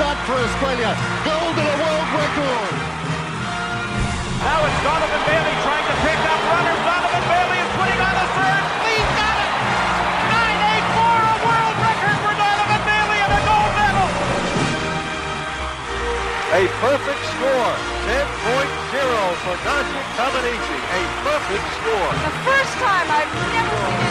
A for Australia. Gold and a world record. Now it's Donovan Bailey trying to pick up runners. Donovan Bailey is putting on a third. He's got it. 984, a world record for Donovan Bailey and a gold medal. A perfect score. 10.0 for Nadia Comaneci. A perfect score. The first time I've never seen anyone get a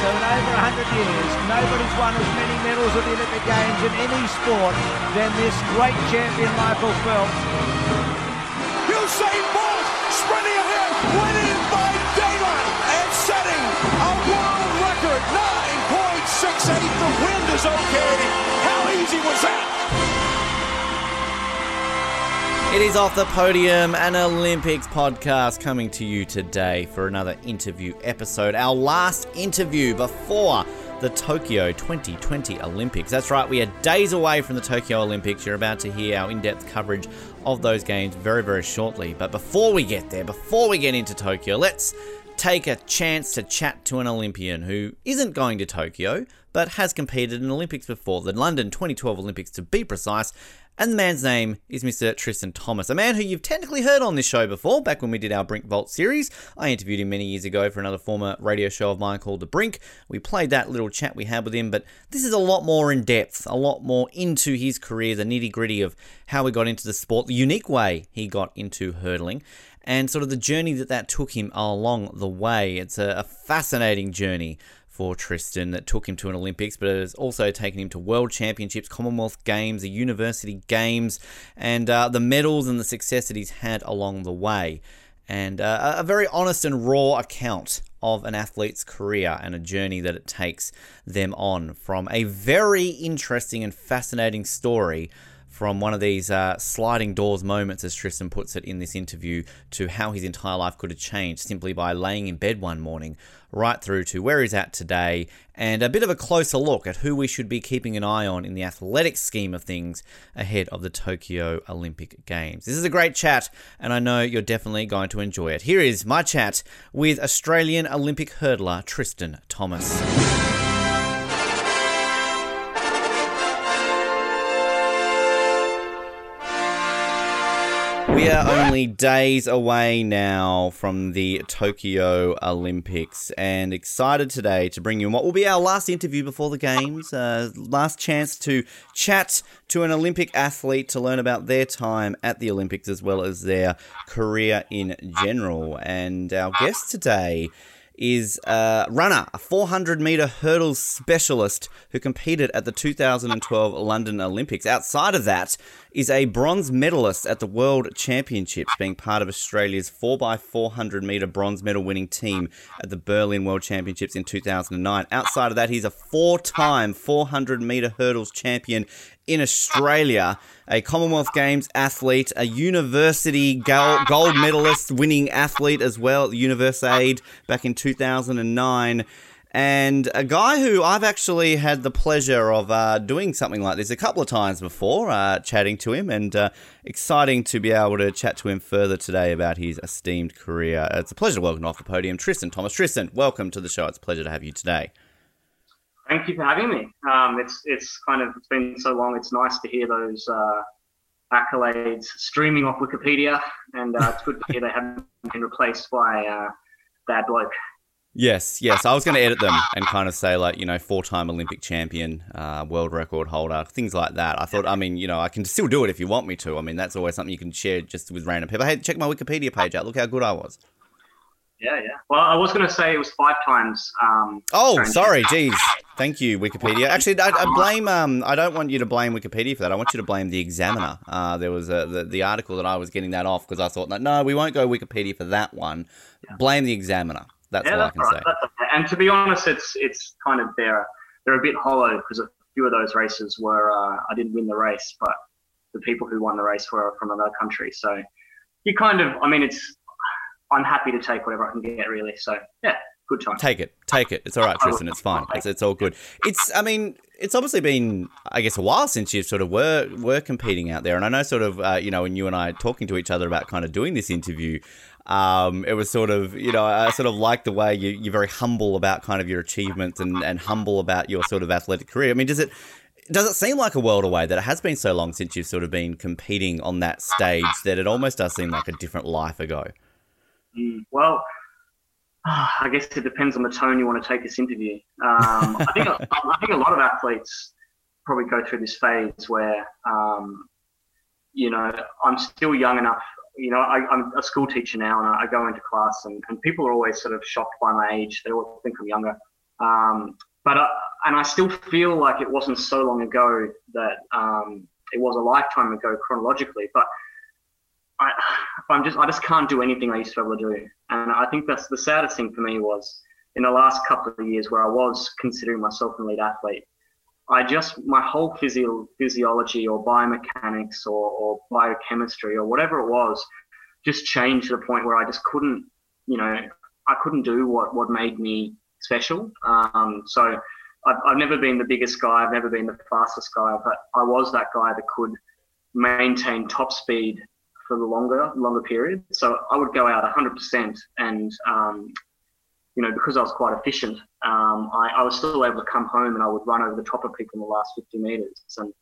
So in over 100 years, nobody's won as many medals at the Olympic Games in any sport than this great champion Michael Phelps. Usain Bolt sprinting ahead, winning by daylight and setting a world record 9.68. The wind is okay. How easy was that? It is Off the Podium, an Olympics podcast coming to you today for another interview episode. Our last interview before the Tokyo 2020 Olympics. That's right, we are days away from the Tokyo Olympics. You're about to hear our in depth coverage of those games very, very shortly. But before we get there, before we get into Tokyo, let's take a chance to chat to an Olympian who isn't going to Tokyo but has competed in Olympics before, the London 2012 Olympics to be precise. And the man's name is Mr. Tristan Thomas, a man who you've technically heard on this show before, back when we did our Brink Vault series. I interviewed him many years ago for another former radio show of mine called The Brink. We played that little chat we had with him, but this is a lot more in depth, a lot more into his career, the nitty gritty of how he got into the sport, the unique way he got into hurdling and sort of the journey that that took him along the way. It's a, a fascinating journey for Tristan that took him to an Olympics, but it has also taken him to World Championships, Commonwealth Games, the University Games, and uh, the medals and the success that he's had along the way. And uh, a very honest and raw account of an athlete's career and a journey that it takes them on from a very interesting and fascinating story from one of these uh, sliding doors moments, as Tristan puts it in this interview, to how his entire life could have changed simply by laying in bed one morning, right through to where he's at today, and a bit of a closer look at who we should be keeping an eye on in the athletic scheme of things ahead of the Tokyo Olympic Games. This is a great chat, and I know you're definitely going to enjoy it. Here is my chat with Australian Olympic hurdler Tristan Thomas. We are only days away now from the Tokyo Olympics and excited today to bring you what will be our last interview before the Games. Uh, last chance to chat to an Olympic athlete to learn about their time at the Olympics as well as their career in general. And our guest today is a runner, a 400 meter hurdles specialist who competed at the 2012 London Olympics. Outside of that, is a bronze medalist at the World Championships, being part of Australia's 4x400 metre bronze medal winning team at the Berlin World Championships in 2009. Outside of that, he's a four time 400 metre hurdles champion in Australia, a Commonwealth Games athlete, a university gold medalist winning athlete as well Universiade back in 2009 and a guy who I've actually had the pleasure of uh, doing something like this a couple of times before, uh, chatting to him, and uh, exciting to be able to chat to him further today about his esteemed career. It's a pleasure to welcome off the podium Tristan Thomas. Tristan, welcome to the show. It's a pleasure to have you today. Thank you for having me. Um, it's it's kind of it's been so long. It's nice to hear those uh, accolades streaming off Wikipedia, and uh, it's good to hear they haven't been replaced by uh, bad bloke. Yes, yes. I was going to edit them and kind of say like you know four-time Olympic champion, uh, world record holder, things like that. I thought, I mean, you know, I can still do it if you want me to. I mean, that's always something you can share just with random people. Hey, check my Wikipedia page out. Look how good I was. Yeah, yeah. Well, I was going to say it was five times. Um, oh, sorry. Geez. Thank you, Wikipedia. Actually, I, I, blame. Um, I don't want you to blame Wikipedia for that. I want you to blame the Examiner. Uh, there was a, the the article that I was getting that off because I thought, no, we won't go Wikipedia for that one. Yeah. Blame the Examiner. That's yeah, all that's I can right. say. And to be honest, it's it's kind of they're they're a bit hollow because a few of those races were uh, I didn't win the race, but the people who won the race were from another country. So you kind of, I mean, it's I'm happy to take whatever I can get, really. So yeah, good time. Take it, take it. It's all right, Tristan. It's fine. It's, it's all good. It's, I mean, it's obviously been, I guess, a while since you sort of were were competing out there, and I know sort of, uh, you know, when you and I talking to each other about kind of doing this interview, Um, it was sort of, you know, I sort of like the way you, you're very humble about kind of your achievements and, and humble about your sort of athletic career. I mean, does it does it seem like a world away that it has been so long since you've sort of been competing on that stage that it almost does seem like a different life ago? Mm, well, I guess it depends on the tone you want to take this interview. Um, I think I think a lot of athletes probably go through this phase where, um, you know, I'm still young enough. You know, I, am a school teacher now, and I go into class, and, and people are always sort of shocked by my age. They all think I'm younger. Um, but I, and I still feel like it wasn't so long ago that um, it was a lifetime ago chronologically. But I, I'm just I just can't do anything I used to be able to do, and I think that's the saddest thing for me was in the last couple of years where I was considering myself an elite athlete. I just my whole physio- physiology or biomechanics or, or biochemistry or whatever it was just changed to the point where I just couldn't, you know, I couldn't do what what made me special. Um, so I've, I've never been the biggest guy, I've never been the fastest guy, but I was that guy that could maintain top speed for the longer longer period. So I would go out 100%, and um, you know because I was quite efficient, um, I, I, was still able to come home and I would run over the top of people in the last 50 meters. And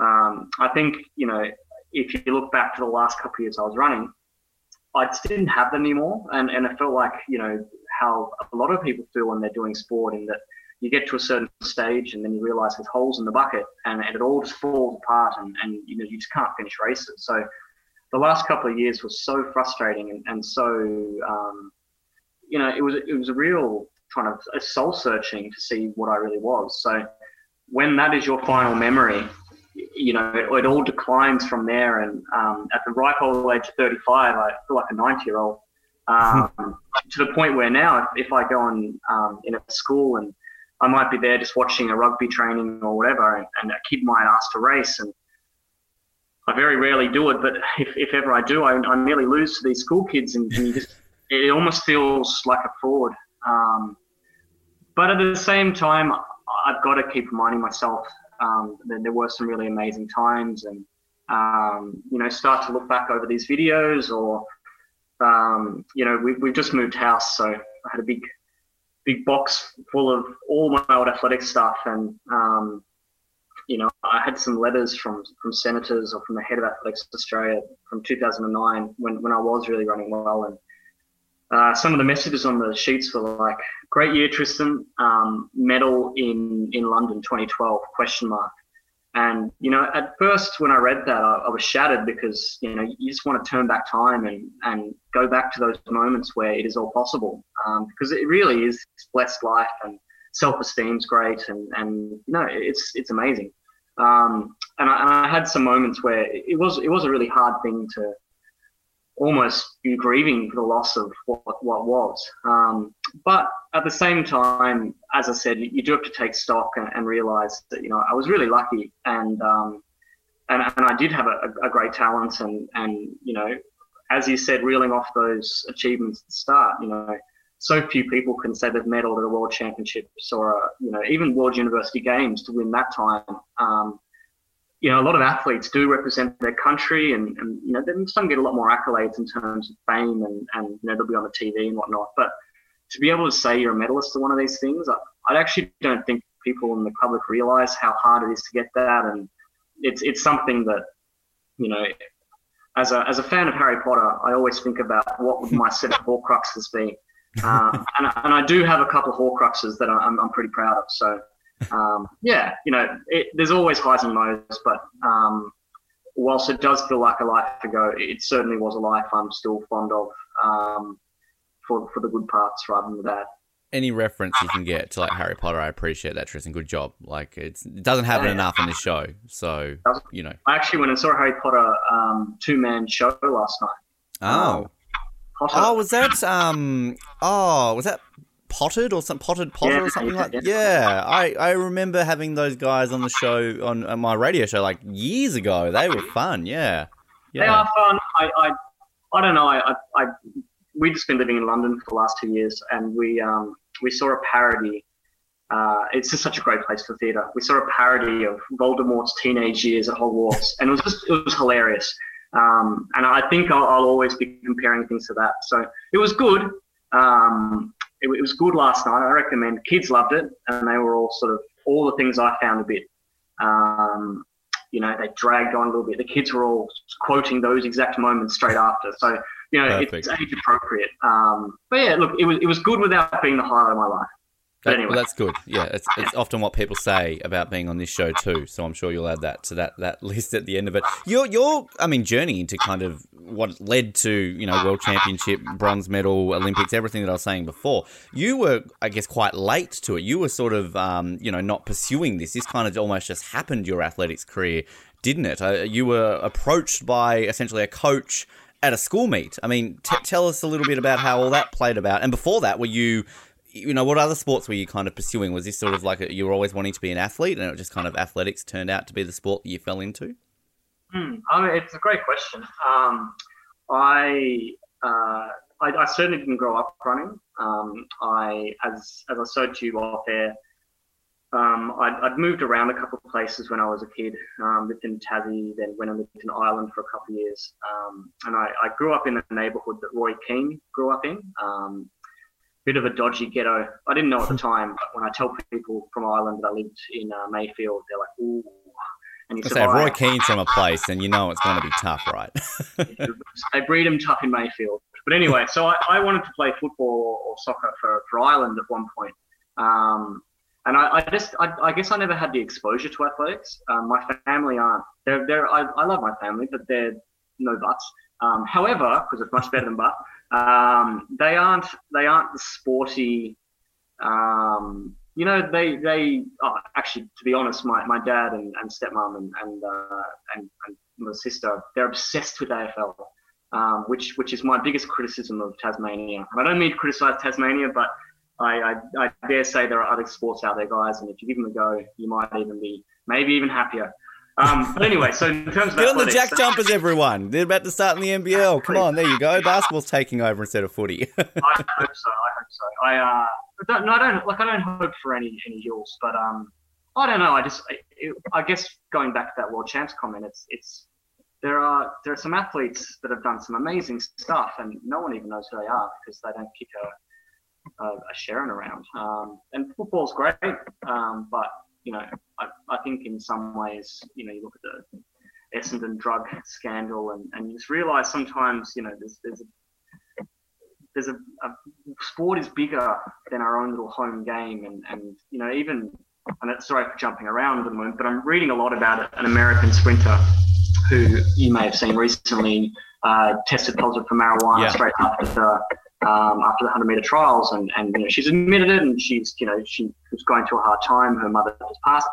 um, I think you know if you look back to the last couple of years I was running, I just didn't have them anymore, and and it felt like you know how a lot of people feel when they're doing sport in that you get to a certain stage and then you realize there's holes in the bucket and, and it all just falls apart and, and you know you just can't finish races so the last couple of years was so frustrating and, and so um, you know it was it was a real kind of a soul searching to see what I really was. So when that is your final memory you know it, it all declines from there. And um, at the ripe old age of 35 I feel like a 90 year old um, to the point where now, if, if I go on um, in a school and I might be there just watching a rugby training or whatever, and, and a kid might ask to race, and I very rarely do it, but if, if ever I do, I, I nearly lose to these school kids, and, and just, it almost feels like a fraud. Um, but at the same time, I've got to keep reminding myself um, that there were some really amazing times, and um, you know, start to look back over these videos or um, you know, we, we've just moved house, so I had a big, big box full of all my old athletic stuff, and um, you know, I had some letters from from senators or from the head of Athletics Australia from 2009 when when I was really running well, and uh, some of the messages on the sheets were like, "Great year, Tristan. Um, medal in in London 2012? Question mark." And you know, at first when I read that, I, I, was shattered because you know you just want to turn back time and and go back to those moments where it is all possible, um, because it really is blessed life and self-esteem's great and and you know it's it's amazing. Um, and, I, and I had some moments where it was it was a really hard thing to almost be grieving for the loss of what, what was. Um, but at the same time, as I said, you, you do have to take stock and, and, realize that, you know, I was really lucky and, um, and, and I did have a, a, great talent and, and, you know, as you said, reeling off those achievements at the start, you know, so few people can say they've medaled at a world championships or, a, you know, even world university games to win that time. Um, you know, a lot of athletes do represent their country, and, and you know, then some get a lot more accolades in terms of fame, and, and you know, they'll be on the TV and whatnot. But to be able to say you're a medalist at one of these things, I, I actually don't think people in the public realize how hard it is to get that, and it's it's something that, you know, as a as a fan of Harry Potter, I always think about what would my set of Horcruxes be, uh, and and I do have a couple of Horcruxes that I'm I'm pretty proud of. So um, yeah, you know, it, there's always highs and lows, but um, whilst it does feel like a life ago, it certainly was a life I'm still fond of um, for for the good parts rather than the bad. Any reference you can get to like Harry Potter, I appreciate that, Tristan. Good job. Like it's it doesn't happen yeah. enough on this show, so you know. I actually went and saw a Harry Potter um, two man show last night. Oh. Oh, was that um? Oh, was that potted or some potted potter yeah, or something like that. Yeah, I, I remember having those guys on the show on, on, my radio show like years ago. They were fun. Yeah, yeah. They are fun. I I, I don't know. I, I, I we've just been living in London for the last two years, and we um we saw a parody. Uh, it's just such a great place for theatre. We saw a parody of Voldemort's teenage years at Hogwarts, and it was just it was hilarious. Um, and I think I'll, I'll, always be comparing things to that. So it was good. Um, it, it, was good last night. I recommend. Kids loved it, and they were all sort of all the things I found a bit. Um, you know, they dragged on a little bit. The kids were all quoting those exact moments straight after. So you know, Perfect. it's age appropriate. Um, but yeah, look, it was it was good without being the highlight of my life. That, anyway. well, that's good. Yeah, it's, it's often what people say about being on this show too. So I'm sure you'll add that to that that list at the end of it. Your your I mean journey into kind of what led to you know world championship, bronze medal, Olympics, everything that I was saying before. You were I guess quite late to it. You were sort of um, you know not pursuing this. This kind of almost just happened your athletics career, didn't it? Uh, you were approached by essentially a coach at a school meet. I mean, t- tell us a little bit about how all that played about. And before that, were you you know, what other sports were you kind of pursuing? Was this sort of like a, you were always wanting to be an athlete, and it just kind of athletics turned out to be the sport that you fell into? Hmm. I mean, it's a great question. Um, I, uh, I, I certainly didn't grow up running. Um, I, as as I said to you off air, um, I'd, I'd, moved around a couple of places when I was a kid. Um, lived in Tassie, then went and lived in Ireland for a couple of years. Um, and I, I, grew up in the neighbourhood that Roy Keane grew up in. Um, bit of a dodgy ghetto. I didn't know at the time, but when I tell people from Ireland that I lived in uh, Mayfield, they're like, "Ooh." And you say if Roy Keane's from a place, and you know it's going to be tough, right? they breed them tough in Mayfield. But anyway, so I, I wanted to play football or soccer for, for Ireland at one point. Um, and I, I just, I, I, guess I never had the exposure to athletics. Um, my family aren't. They're, they're, I, I love my family, but they're no buts. Um, however, because it's much better than but, um, they aren't they aren't the sporty. Um, you know, they they oh, actually, to be honest, my, my dad and, and stepmom and and, uh, and and my sister, they're obsessed with AFL, um, which which is my biggest criticism of Tasmania. I don't mean to criticise Tasmania, but I, I, I dare say there are other sports out there, guys, and if you give them a go, you might even be maybe even happier. Um, but anyway, so in terms of get on the jack jumpers, everyone. They're about to start in the NBL. Come on, there you go. Basketball's taking over instead of footy. I hope so. I hope so. I uh, don't, no, I don't like. I don't hope for any any hills, but um, I don't know. I just, it, I guess going back to that world champs comment, it's it's there are there are some athletes that have done some amazing stuff, and no one even knows who they are because they don't kick a a, a Sherrin around. Um, and football's great, um, but you know, I, I think in some ways, you know, you look at the Essendon drug scandal and, and you just realize sometimes, you know, there's, there's a, there's a, a, sport is bigger than our own little home game and, and you know even and that's sorry for jumping around at the moment but i'm reading a lot about an american sprinter who you may have seen recently uh, tested positive for marijuana yeah. straight after the um, after the 100 meter trials, and, and you know, she's admitted it, and she's you know she was going through a hard time. Her mother has passed,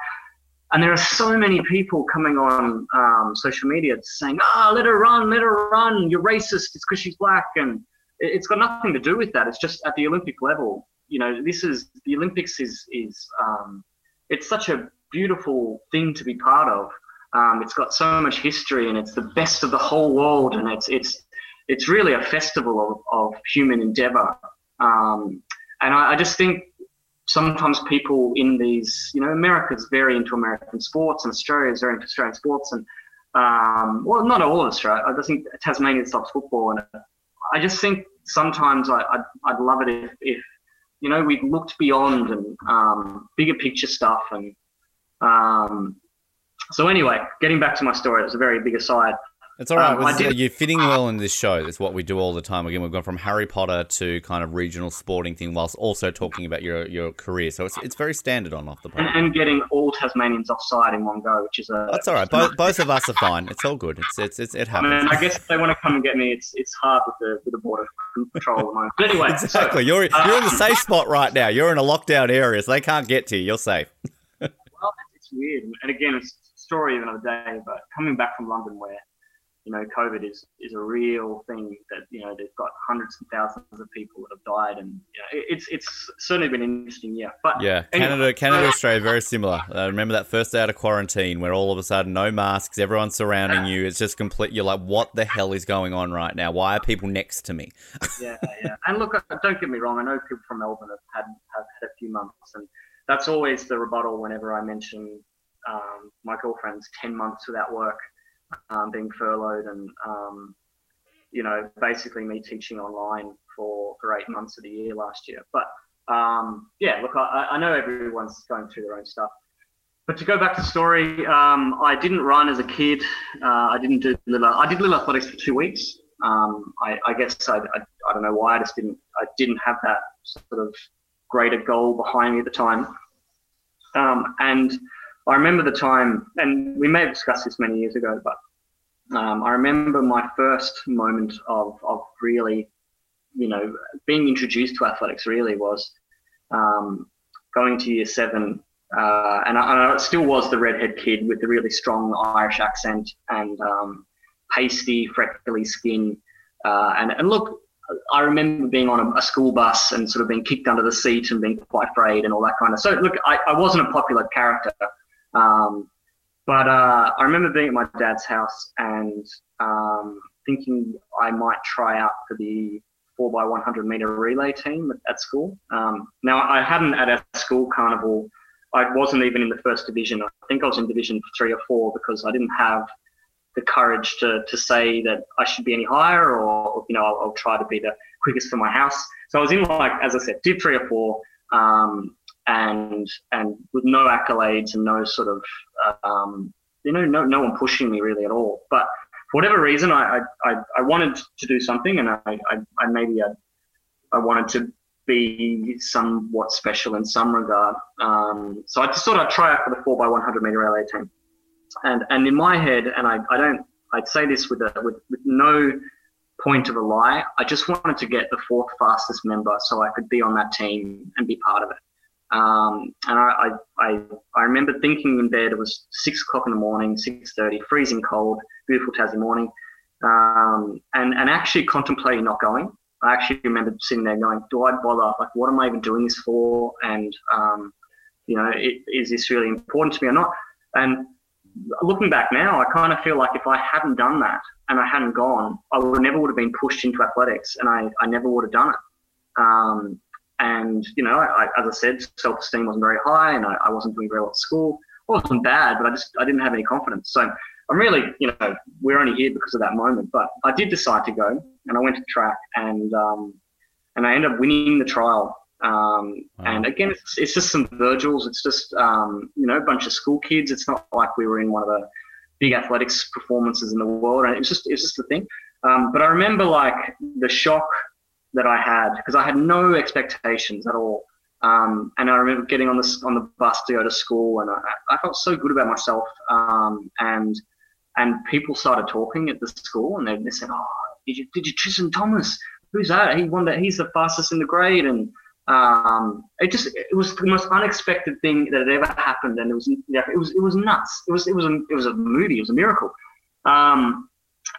and there are so many people coming on um, social media saying, "Ah, oh, let her run, let her run. You're racist. It's because she's black," and it's got nothing to do with that. It's just at the Olympic level. You know, this is the Olympics is is um, it's such a beautiful thing to be part of. Um, it's got so much history, and it's the best of the whole world, and it's it's it's really a festival of, of human endeavor. Um, and I, I, just think sometimes people in these, you know, America's very into American sports and Australia's very into Australian sports. And, um, well, not all of Australia. I just think Tasmania stops football. And I just think sometimes I, I'd, I'd love it if, if, you know, we looked beyond and um, bigger picture stuff. And um, so, anyway, getting back to my story, it was a very big aside. It's all right. Um, you're fitting well in this show. That's what we do all the time. Again, we've gone from Harry Potter to kind of regional sporting thing, whilst also talking about your your career. So it's it's very standard on off the and, and, getting all Tasmanians offside in one go, which is a. That's all right. Both, both of us are fine. It's all good. It's it's, it's it happens. I, mean, I guess if they want to come and get me, it's it's hard with the with the border control at the moment. But anyway, exactly. So, you're uh, you're in the safe spot right now. You're in a lockdown area, so they can't get to you. You're safe. well, it's weird, and again, it's a story of another day. But coming back from London, where you know, COVID is is a real thing that you know they've got hundreds and thousands of people that have died, and you know, it's it's certainly been an interesting year. But yeah, anyway, Canada, Canada, Australia, very similar. Uh, remember that first day out of quarantine, where all of a sudden no masks, everyone's surrounding you. It's just complete. You're like, what the hell is going on right now? Why are people next to me? yeah, yeah. And look, uh, don't get me wrong. I know people from Melbourne have had have had a few months, and that's always the rebuttal whenever I mention um, my girlfriend's ten months without work um, being furloughed and um, you know basically me teaching online for for eight months of the year last year. But um, yeah, look, I, I know everyone's going through their own stuff. But to go back to the story, um, I didn't run as a kid. Uh, I didn't do little. I did little athletics for two weeks. Um, I, I, guess I, I, I, don't know why I just didn't. I didn't have that sort of greater goal behind me at the time. Um, and I remember the time, and we may have discussed this many years ago, but um, I remember my first moment of of really, you know, being introduced to athletics. Really was um, going to year seven uh, and, I, and I still was the redhead kid with the really strong Irish accent and um, pasty, freckly skin. Uh, and, and look, I remember being on a, a, school bus and sort of being kicked under the seat and being quite afraid and all that kind of. So look, I, I wasn't a popular character, um, but uh, I remember being at my dad's house and um, thinking I might try out for the four by 100 meter relay team at, at school. Um, now I hadn't at a school carnival I wasn't even in the first division. I think I was in division three or four because I didn't have the courage to, to say that I should be any higher or, you know, I'll, I'll try to be the quickest for my house. So I was in like, as I said, did three or four um, and, and with no accolades and no sort of, um, you know, no, no one pushing me really at all. But for whatever reason, I, I, I wanted to do something and I, I, I maybe I, I wanted to be somewhat special in some regard. Um, so I just thought I'd try out for the 4x100 meter relay team. And, and in my head, and I, I don't, I'd say this with, a, with, with no point of a lie, I just wanted to get the fourth fastest member so I could be on that team and be part of it. Um, and I, I, I, remember thinking in bed, it was six o'clock in the morning, 6.30, freezing cold, beautiful Tassie morning, um, and, and actually contemplating not going. I actually remember sitting there going, do I bother? Like, what am I even doing this for? And, um, you know, it, is this really important to me or not? And looking back now, I kind of feel like if I hadn't done that and I hadn't gone, I would never would have been pushed into athletics and I, I never would have done it. Um, and, you know, I, as I said, self-esteem wasn't very high and I, I wasn't doing very well at school. It wasn't bad, but I just, I didn't have any confidence. So I'm really, you know, we're only here because of that moment. But I did decide to go, and I went to track, and um, and I ended up winning the trial. Um, wow. And again, it's, it's just some Virgils. It's just um, you know a bunch of school kids. It's not like we were in one of the big athletics performances in the world. And it was just it's just the thing. Um, but I remember like the shock that I had because I had no expectations at all. Um, and I remember getting on the on the bus to go to school, and I, I felt so good about myself. Um, and and people started talking at the school, and they, they said, "Oh, did you did you Tristan Thomas? Who's that? He won that. He's the fastest in the grade." And um, it just it was the most unexpected thing that had ever happened, and it was yeah, it was it was nuts. It was it was a it was a movie. It was a miracle. Um,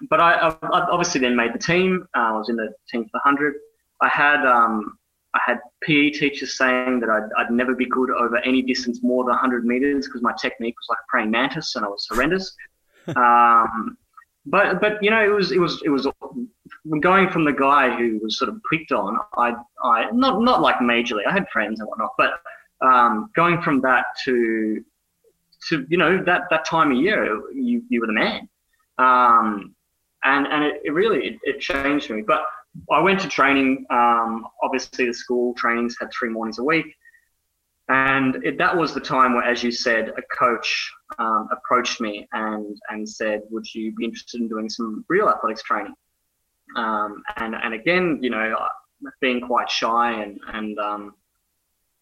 but I, I, obviously then made the team. Uh, I was in the team for the hundred. I had um, I had PE teachers saying that I'd, I'd never be good over any distance more than 100 meters because my technique was like a praying mantis and I was horrendous um, but but you know it was it was it was going from the guy who was sort of picked on. I I not not like majorly. I had friends and whatnot, but um, going from that to to you know that that time of year, you you were the man, um, and and it, it really it, it, changed me. But I went to training. Um, obviously, the school trainings had three mornings a week. And it, that was the time where, as you said, a coach um, approached me and, and said, Would you be interested in doing some real athletics training? Um, and, and again, you know, being quite shy and, and, um,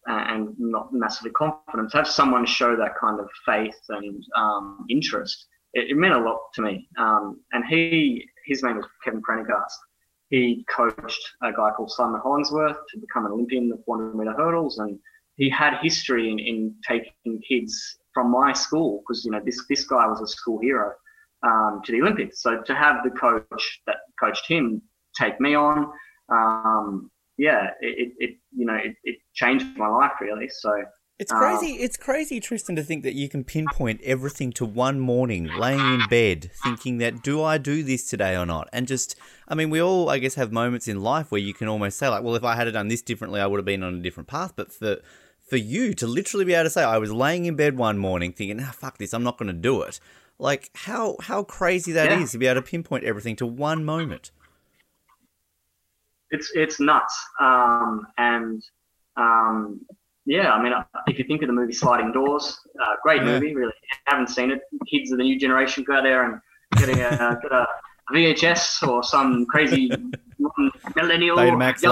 and not massively confident, to have someone show that kind of faith and um, interest, it, it, meant a lot to me. Um, and he, his name was Kevin Prendergast. He coached a guy called Simon Hollingsworth to become an Olympian of 400 meter hurdles and he had history in, in taking kids from my school because you know this this guy was a school hero um, to the Olympics. So to have the coach that coached him take me on, um, yeah, it, it, you know it, it changed my life really. So it's crazy. Uh, it's crazy, Tristan, to think that you can pinpoint everything to one morning, laying in bed, thinking that do I do this today or not, and just. I mean, we all, I guess, have moments in life where you can almost say, like, well, if I had done this differently, I would have been on a different path. But for for you to literally be able to say, I was laying in bed one morning thinking, ah, fuck this, I'm not going to do it. Like how how crazy that is Yeah. to be able to pinpoint everything to one moment. it's it's nuts. Um, and um, yeah, I mean, if you think of the movie Sliding Doors, uh, great Yeah. movie. Really, haven't seen it, kids of the new generation go out there and get a, get a VHS or some crazy millennial Betamax,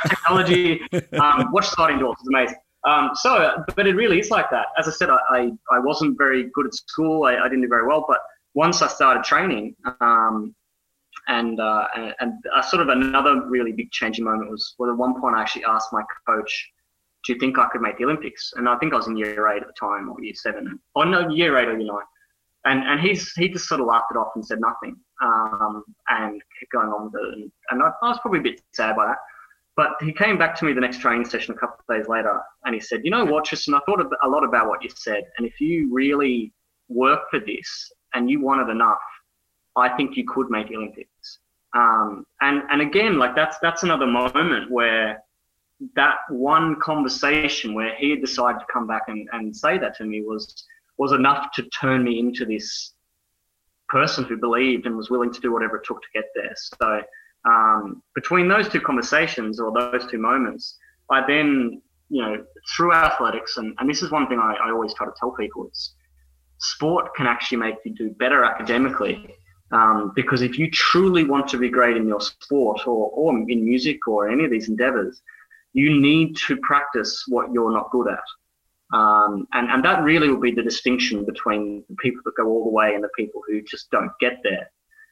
technology. Um, watch Sliding Doors; it's amazing. Um, so, but it really is like that. As I said, I, I, I wasn't very good at school. I, I didn't do very well. But once I started training, um, and, uh, and and uh, sort of another really big changing moment was well, at one point I actually asked my coach, "Do you think I could make the Olympics?" And I think I was in year eight at the time, or year seven, or no, year eight or year nine. And and he's he just sort of laughed it off and said nothing, um, and kept going on with it. And, and I, I was probably a bit sad by that. But he came back to me the next training session a couple of days later, and he said, "You know what, Tristan? I thought a lot about what you said, and if you really work for this and you want it enough, I think you could make the Olympics." Um, and and again, like that's that's another moment where that one conversation where he decided to come back and, and say that to me was was enough to turn me into this person who believed and was willing to do whatever it took to get there. So um, between those two conversations or those two moments, I then, you know, through athletics, and, and this is one thing I, I always try to tell people is sport can actually make you do better academically. Um, because if you truly want to be great in your sport or, or in music or any of these endeavors, you need to practice what you're not good at. Um, and, and that really will be the distinction between the people that go all the way and the people who just don't get there.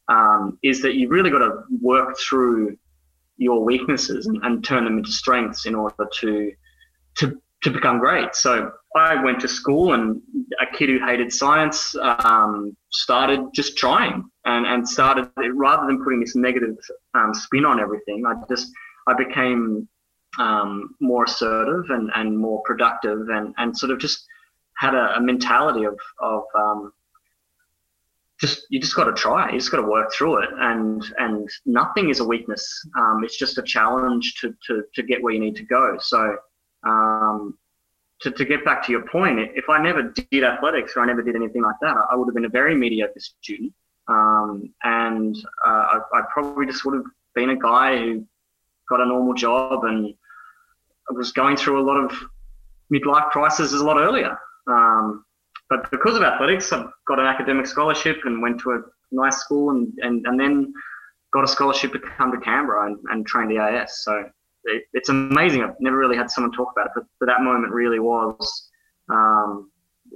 Um, is that you've really got to work through your weaknesses and, and turn them into strengths in order to, to, to become great. So I went to school and a kid who hated science um, started just trying and, and started rather than putting this negative um, spin on everything. I just I became um, more assertive and, and more productive and, and sort of just had a, a mentality of, of um, just you just got to try. You just got to work through it, and and nothing is a weakness. Um, it's just a challenge to, to to get where you need to go. So um, to, to get back to your point, if I never did athletics or I never did anything like that, I would have been a very mediocre student, um, and uh, I, I probably just would have been a guy who got a normal job and was going through a lot of midlife crises a lot earlier. Um, but because of athletics, I got an academic scholarship and went to a nice school and, and, and then got a scholarship to come to Canberra and, and train the AIS. So it, it's amazing. I've never really had someone talk about it, but, but that moment really was um,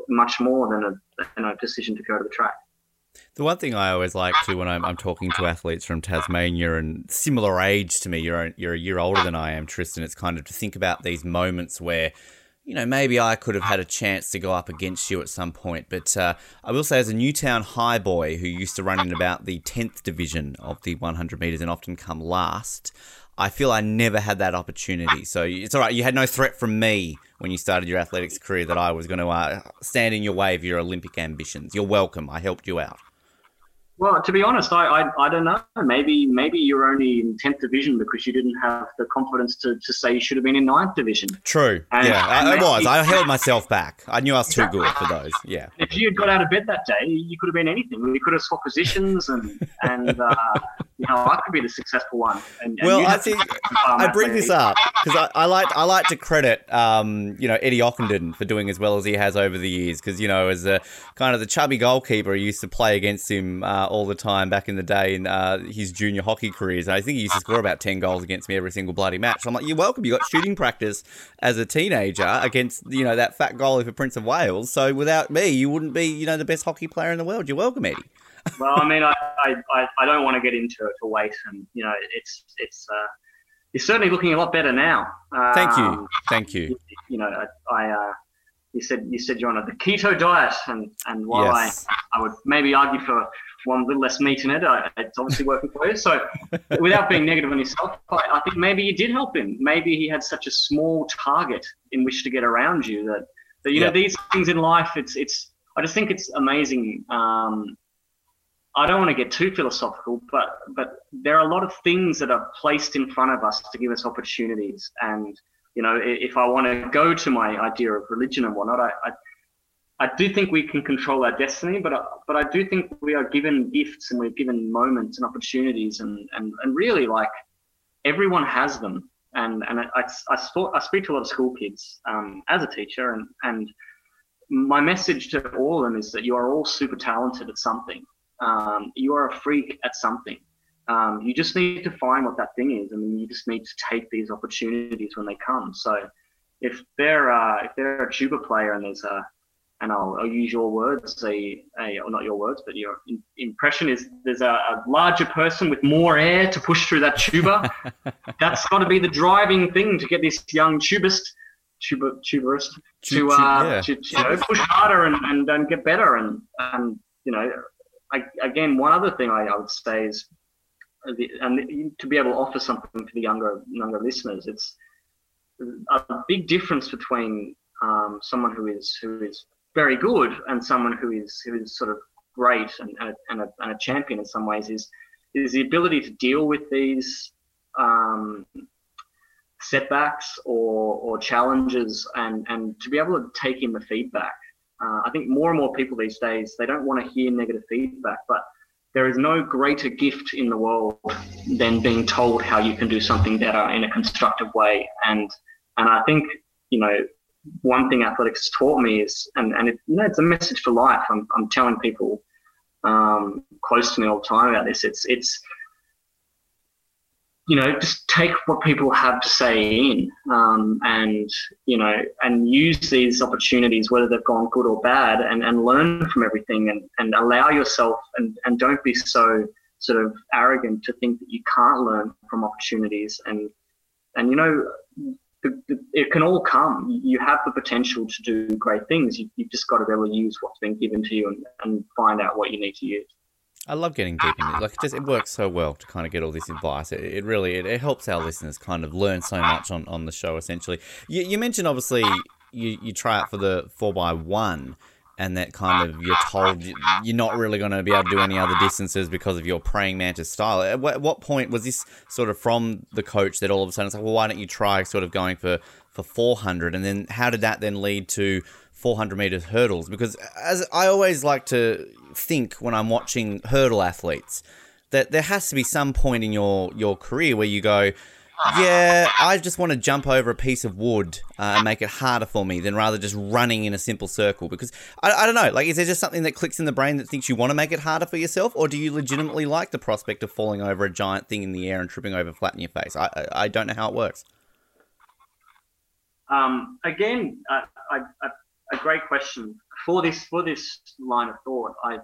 much more than a, than a decision to go to the track. The one thing I always like to when I'm, I'm talking to athletes from Tasmania and similar age to me, you're you're a year older than I am, Tristan. It's kind of to think about these moments where, you know, maybe I could have had a chance to go up against you at some point. But uh, I will say, as a Newtown high boy who used to run in about the tenth division of the 100 meters and often come last, I feel I never had that opportunity. So it's all right. You had no threat from me when you started your athletics career that I was going to uh, stand in your way of your Olympic ambitions. You're welcome. I helped you out. Well, to be honest, I, I, I don't know. Maybe maybe you're only in tenth division because you didn't have the confidence to, to say you should have been in ninth division. True. And- yeah, I, I and was. I held myself back. I knew I was too good for those. Yeah. If you had got out of bed that day, you could have been anything. We could have swapped positions, and and uh, you know I could be the successful one. And, and Well, I think be the farm I bring this up because I, I like I like to credit um, you know Eddie Ockenden for doing as well as he has over the years because you know as a kind of the chubby goalkeeper he used to play against him uh, all the time back in the day in uh, his junior hockey careers and I think he used to score about ten goals against me every single bloody match. So I'm like, you're welcome. You got shooting practice as a teenager against you know that fat goalie for Prince of Wales. So without me, you wouldn't be you know the best hockey player in the world. You're welcome, Eddie. Well, I mean, I, I, I, don't want to get into it for weight, and you know, it's it's uh, you're certainly looking a lot better now. Thank you, Um, thank you. You know, I, I uh, you said you said you're on the keto diet, and and while Yes. I I would maybe argue for one little less meat in it, I, it's obviously working for you. So, without being negative on yourself, I, I think maybe you did help him. Maybe he had such a small target in which to get around you that that you Yeah. know these things in life. It's it's. I just think it's amazing. Um, I don't want to get too philosophical, but but there are a lot of things that are placed in front of us to give us opportunities. And you know, if I want to go to my idea of religion and whatnot, I, I I do think we can control our destiny, but I, but I do think we are given gifts and we're given moments and opportunities, and and, and really like everyone has them. And and I, I, I, speak to a lot of school kids um, as a teacher, and and my message to all of them is that you are all super talented at something. Um, you are a freak at something. Um, you just need to find what that thing is, and you just need to take these opportunities when they come. So, if they're uh, if they're a tuba player and there's a and I'll, I'll use your words, a, a, or not your words, but your in, impression is there's a, a, larger person with more air to push through that tuba. That's got to be the driving thing to get this young tubist, tuba, tuberist, to, uh, yeah. to you know, push harder and, and, and get better. And, and you know, I, again, one other thing I, I would say is, and to be able to offer something to the younger younger listeners, it's a big difference between um, someone who is who is very good and someone who is who is sort of great and, and, a, and, a, and a champion in some ways is is the ability to deal with these um, setbacks or, or challenges and, and to be able to take in the feedback. Uh, I think more and more people these days, they don't want to hear negative feedback, but there is no greater gift in the world than being told how you can do something better in a constructive way. And, and I think, you know, one thing athletics taught me is, and, and it, you know, it's a message for life. I'm, I'm telling people um, close to me all the time about this. It's, it's, you know, just take what people have to say in, um, and you know, and use these opportunities, whether they've gone good or bad, and, and learn from everything, and, and allow yourself, and, and don't be so sort of arrogant to think that you can't learn from opportunities, and and you know, it can all come. You have the potential to do great things. You, have just got to be able to use what's been given to you and, and find out what you need to use. I love getting deep in it. Like it just it works so well to kind of get all this advice. It, it really it, it, helps our listeners kind of learn so much on, on the show. Essentially, you, you mentioned obviously you, you try out for the four by one and that kind of you're told you're not really going to be able to do any other distances because of your praying mantis style. At what point was this sort of from the coach that all of a sudden it's like, well, why don't you try sort of going for for 400, and then how did that then lead to 400 meters hurdles? Because as I always like to think when I'm watching hurdle athletes, that there has to be some point in your your career where you go yeah, I just want to jump over a piece of wood uh, and make it harder for me than rather just running in a simple circle. Because I, I don't know, like, is there just something that clicks in the brain that thinks you want to make it harder for yourself, or do you legitimately like the prospect of falling over a giant thing in the air and tripping over flat in your face? I, I, I don't know how it works. Um, again, a great question for this for this line of thought. I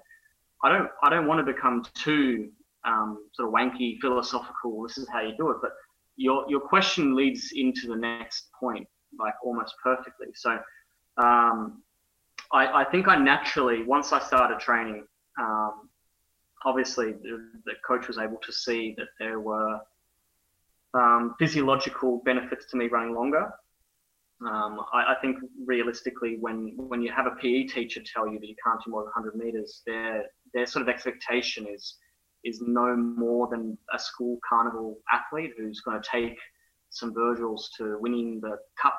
I don't I don't want to become too um, sort of wanky philosophical. This is how you do it, but your your question leads into the next point like almost perfectly. So um, I, I, think I naturally once I started training, um, obviously the, the, coach was able to see that there were um, physiological benefits to me running longer. Um, I, I, think realistically, when when you have a PE teacher tell you that you can't do more than 100 meters, their their sort of expectation is is no more than a school carnival athlete who's going to take some Virgils to winning the cup.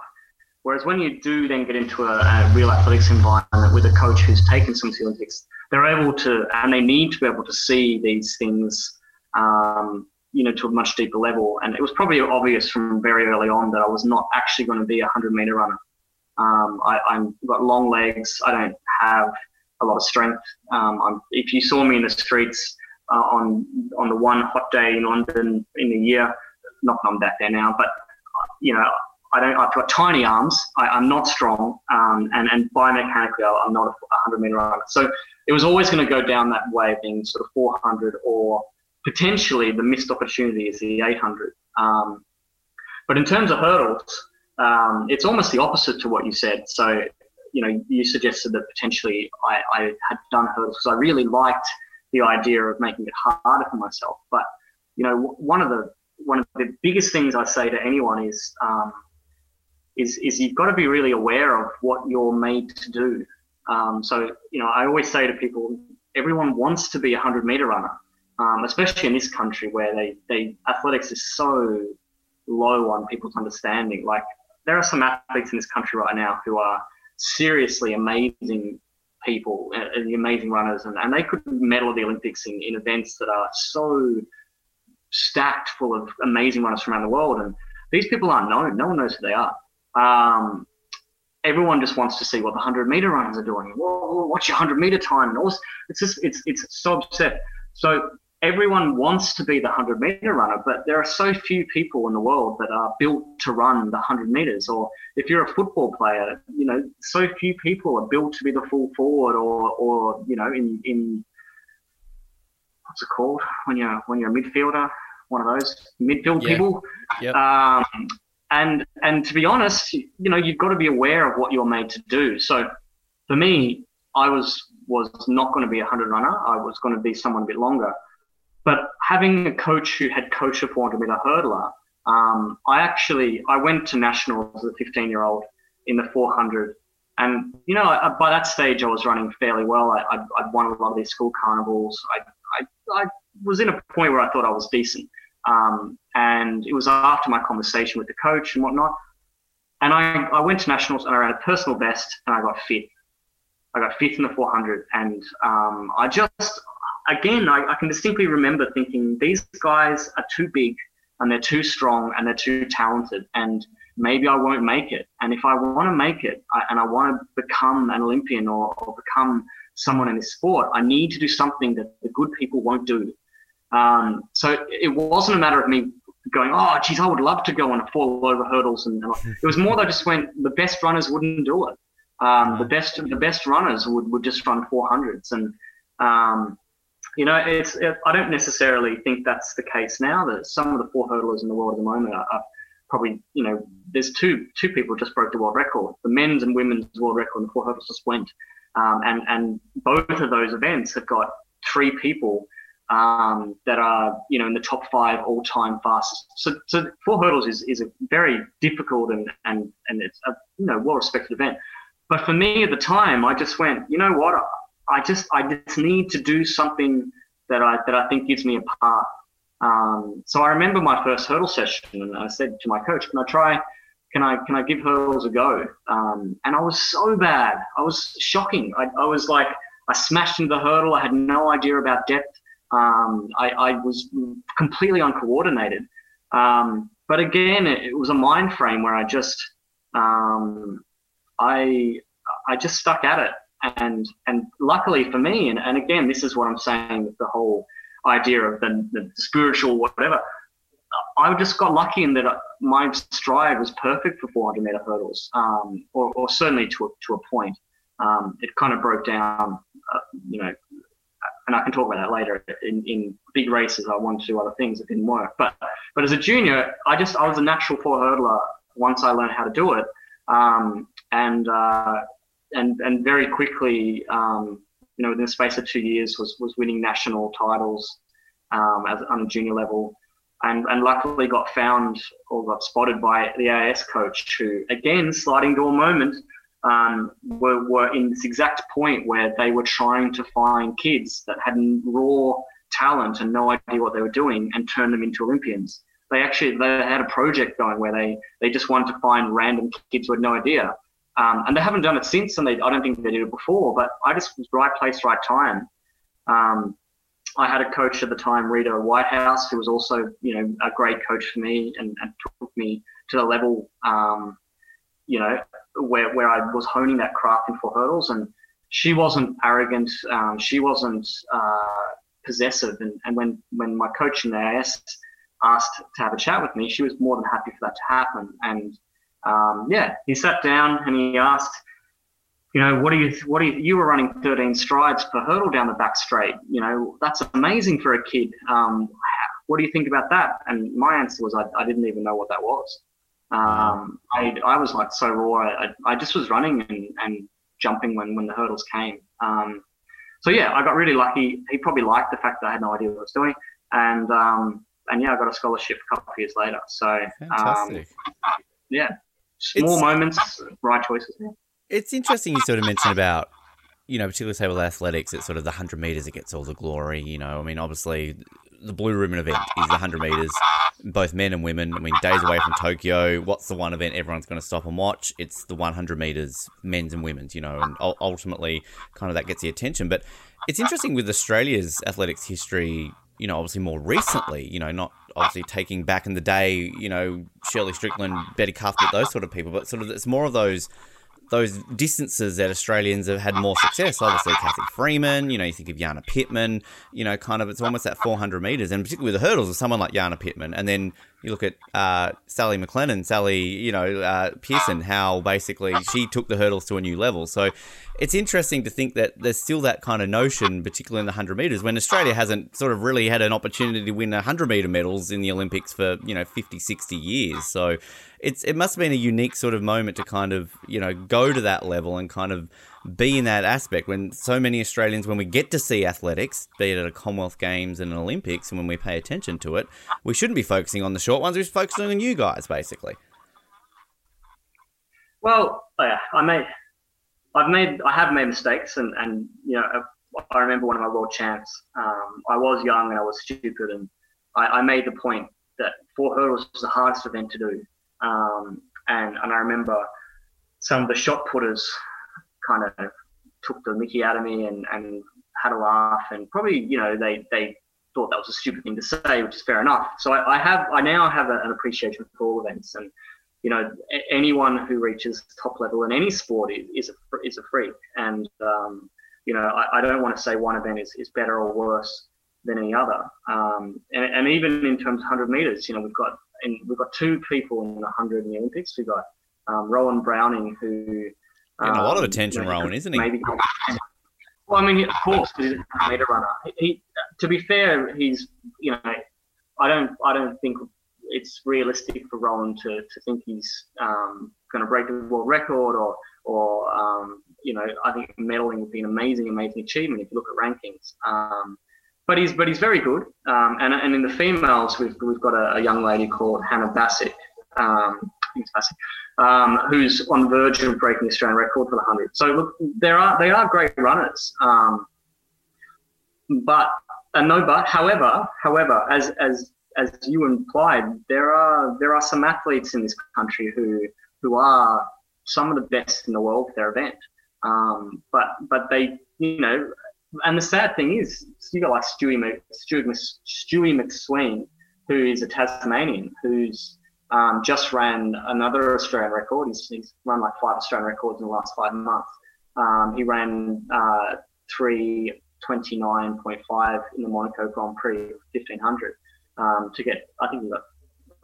Whereas when you do then get into a, a real athletics environment with a coach who's taken some Olympics, they're able to, and they need to be able to see these things, um, you know, to a much deeper level. And it was probably obvious from very early on that I was not actually going to be a 100 meter runner. Um, I, I've got long legs. I don't have a lot of strength. Um, if you saw me in the streets, uh, on on the one hot day in London in a year. Not that I'm back there now, but you know, I don't. I've got tiny arms. I, am not strong, um, and and biomechanically, I'm not a 100 meter runner. So it was always going to go down that way, being sort of 400 or potentially the missed opportunity is the 800. Um, but in terms of hurdles, um, it's almost the opposite to what you said. So you know, you suggested that potentially I, I had done hurdles because I really liked the idea of making it harder for myself. But you know, one of the one of the biggest things I say to anyone is um, is is you've got to be really aware of what you're made to do. Um, so you know, I always say to people, everyone wants to be a hundred meter runner, um, especially in this country where they they athletics is so low on people's understanding. Like there are some athletes in this country right now who are seriously amazing people, uh, the amazing runners, and, and they could medal at the Olympics in, in events that are so stacked full of amazing runners from around the world. And these people aren't known. No one knows who they are. Um, everyone just wants to see what the 100 meter runners are doing. Whoa, what's your 100 meter time? And all this, it's just, it's, it's so upset. So everyone wants to be the 100 meter runner, but there are so few people in the world that are built to run the 100 meters. Or if you're a football player, you know, so few people are built to be the full forward or, or you know, in, in what's it called when you're when you're a midfielder, one of those midfield Yeah. people. Yep. Um, and and to be honest, you know, you've got to be aware of what you're made to do. So for me, I was was not going to be a hundred runner. I was going to be someone a bit longer. But having a coach who had coached a 400 meter hurdler, um, I actually I went to nationals as a 15 year old in the 400, and you know I, by that stage I was running fairly well. I, I'd, I'd won a lot of these school carnivals. I, I, I was in a point where I thought I was decent. Um, and it was after my conversation with the coach and whatnot. And I, I went to nationals and I ran a personal best and I got fifth. I got fifth in the 400. And um, I just, again, I, I can distinctly remember thinking these guys are too big and they're too strong and they're too talented. And maybe I won't make it. And if I want to make it I, and I want to become an Olympian or, or become someone in this sport, I need to do something that the good people won't do. Um, so it wasn't a matter of me going, oh, geez, I would love to go on a fall over hurdles. And, it was more that I just went, the best runners wouldn't do it. Um, the best, the best runners would, would just run 400s. And, um, you know, it's, it, I don't necessarily think that's the case now that some of the four hurdlers in the world at the moment are, are probably, you know, there's two, two people just broke the world record. The men's and women's world record in the four hurdles just went. Um, and, and both of those events have got three people um, that are you know in the top five all-time fastest. So, so four hurdles is, is a very difficult and and and it's a you know well-respected event. But for me at the time, I just went, you know what? I just I just need to do something that I that I think gives me a path. Um, so I remember my first hurdle session, and I said to my coach, "Can I try? Can I can I give hurdles a go?" Um, and I was so bad. I was shocking. I, I was like, I smashed into the hurdle. I had no idea about depth. Um, I, I, was completely uncoordinated. Um, but again, it, it, was a mind frame where I just, um, I, I just stuck at it. And, and luckily for me, and, and again, this is what I'm saying with the whole idea of the, the spiritual whatever. I just got lucky in that my stride was perfect for 400 meter hurdles, um, or, or, certainly to a, to a point. Um, it kind of broke down, uh, you know, and I can talk about that later. In, in big races, I wanted to do other things that didn't work. But but as a junior, I just I was a natural four hurdler once I learned how to do it, um, and uh, and and very quickly, um, you know, within the space of two years, was was winning national titles um, as on a junior level. And, and luckily got found or got spotted by the AIS coach who again sliding door moment um, were, were in this exact point where they were trying to find kids that had raw talent and no idea what they were doing and turn them into Olympians. They actually they had a project going where they they just wanted to find random kids who had no idea, um, and they haven't done it since. And they I don't think they did it before. But I just was right place, right time. Um, I had a coach at the time, Rita Whitehouse, who was also you know a great coach for me and, and took me to the level um, you know where, where I was honing that craft in four hurdles. And she wasn't arrogant. Um, she wasn't uh, possessive. And, and when, when my coach in the AIS asked to have a chat with me, she was more than happy for that to happen. And um, yeah, he sat down and he asked, you know, what do you, what do you, you were running 13 strides per hurdle down the back straight. You know, that's amazing for a kid. Um, what do you think about that? And my answer was, I, I didn't even know what that was. Um, I, I was like so raw. I, I just was running and, and jumping when, when the hurdles came. Um, so yeah, I got really lucky. He probably liked the fact that I had no idea what I was doing. And, um, and yeah, I got a scholarship a couple of years later. So, um, Fantastic. yeah, small It's- moments, right choices. It's interesting you sort of mentioned about, you know, particularly say with athletics, it's sort of the 100 meters that gets all the glory. You know, I mean, obviously, the blue ribbon event is the 100 meters, both men and women. I mean, days away from Tokyo. What's the one event everyone's going to stop and watch? It's the 100 meters, men's and women's. You know, and ultimately, kind of that gets the attention. But it's interesting with Australia's athletics history. You know, obviously more recently. You know, not obviously taking back in the day. You know, Shirley Strickland, Betty Cuthbert, those sort of people. But sort of, it's more of those those distances that Australians have had more success. Obviously, Cathy Freeman, you know, you think of Jana Pittman, you know, kind of it's almost that 400 metres, and particularly with the hurdles of someone like Jana Pittman. And then you look at uh, Sally McLellan, Sally, you know, uh, Pearson, how basically she took the hurdles to a new level. So it's interesting to think that there's still that kind of notion, particularly in the 100 metres, when Australia hasn't sort of really had an opportunity to win 100 metre medals in the Olympics for, you know, 50, 60 years. So it's it must have been a unique sort of moment to kind of, you know, go to that level and kind of be in that aspect when so many Australians, when we get to see athletics, be it at a Commonwealth Games and an Olympics, and when we pay attention to it, we shouldn't be focusing on the short ones. We're just focusing on you guys, basically. Well, yeah, I made, I've made, I have made mistakes, and and you know, I remember one of my world champs. Um, I was young and I was stupid, and I, I made the point that four hurdles was the hardest event to do. Um, and and I remember some of the shot putters kind of took the mickey out of me and, and had a laugh. And probably you know they they thought that was a stupid thing to say which is fair enough. So i, I have i now have a, an appreciation for all events. And you know anyone who reaches top level in any sport is a is a freak. And um, you know I, I, don't want to say one event is, is better or worse than any other. Um, and, and, even in terms of 100 meters you know we've got and we've got two people in the 100 in the olympics we've got um, Rohan Browning who Getting a lot of um, attention, you know, Rohan, isn't he? Maybe. Well, I mean, of course, he's a meter runner. He, to be fair, he's you know, I don't, I don't think it's realistic for Rohan to, to think he's um, going to break the world record or or um, you know, I think medaling would be an amazing, amazing achievement if you look at rankings. Um, but he's but he's very good. Um, and and in the females, we've we've got a, a young lady called Hana Basic. Um, um, who's on the verge of breaking the Australian record for the hundred. So look, there are they are great runners, um, but and no but. However, however, as as as you implied, there are there are some athletes in this country who who are some of the best in the world for their event. Um, but but they you know, and the sad thing is, you got like Stewie, Stewie, Stewie McSweyn, who is a Tasmanian, who's um, just ran another Australian record. He's, he's, run like five Australian records in the last five months. Um, he ran uh, 329.5 in the Monaco Grand Prix 1500 um, to get, I think he got,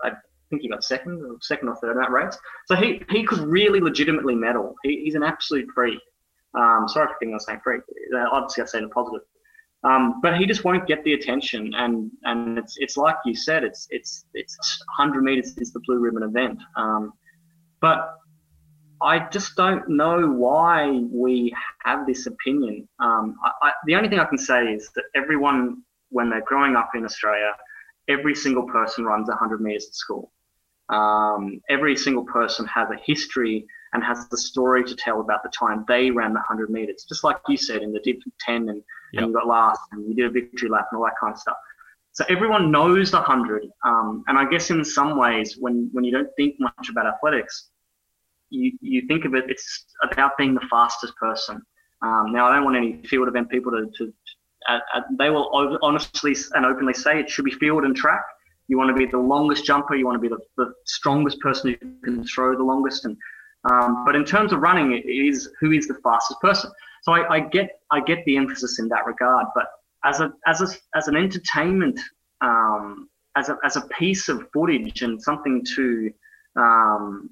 I think he got second or second or third in that race. So he, he could really legitimately medal. He, he's an absolute freak. Um, sorry for thinking on saying freak. Obviously, I say the positive. Um, but he just won't get the attention, and and it's it's like you said, it's it's it's 100 meters is the blue ribbon event. Um, but I just don't know why we have this opinion. Um, I, I, the only thing I can say is that everyone, when they're growing up in Australia, every single person runs 100 meters at school. Um, every single person has a history and has the story to tell about the time they ran the 100 meters, just like you said in the dip 10 and, yep. and you got last and you did a victory lap and all that kind of stuff. So everyone knows the 100. Um, and I guess in some ways, when, when you don't think much about athletics, you, you think of it, it's about being the fastest person. Um, now, I don't want any field event people to, to uh, uh, they will honestly and openly say it should be field and track. You want to be the longest jumper. You want to be the, the strongest person who can throw the longest. And um, but in terms of running, it is who is the fastest person. So I, I, get I get the emphasis in that regard. But as a as a as an entertainment, um, as a as a piece of footage and something to um,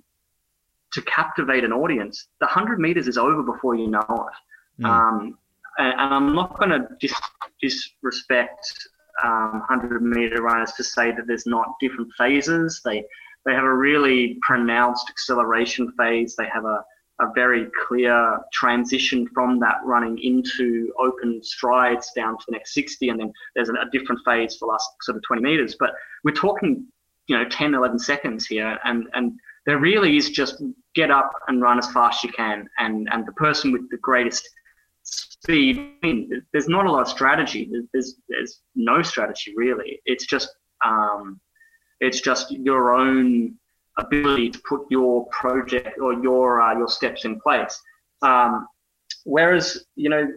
to captivate an audience, the hundred meters is over before you know it. Mm. And, and, I'm not going to dis, disrespect um, 100 meter runners to say that there's not different phases. They they have a really pronounced acceleration phase. They have a, a very clear transition from that running into open strides down to the next 60. And then there's a, different phase for the last sort of 20 meters. But we're talking, you know, 10, 11 seconds here. And, and there really is just get up and run as fast as you can. And, and the person with the greatest speed. I mean, there's not a lot of strategy. There's there's no strategy really. It's just um, it's just your own ability to put your project or your uh, your steps in place. Um, whereas you know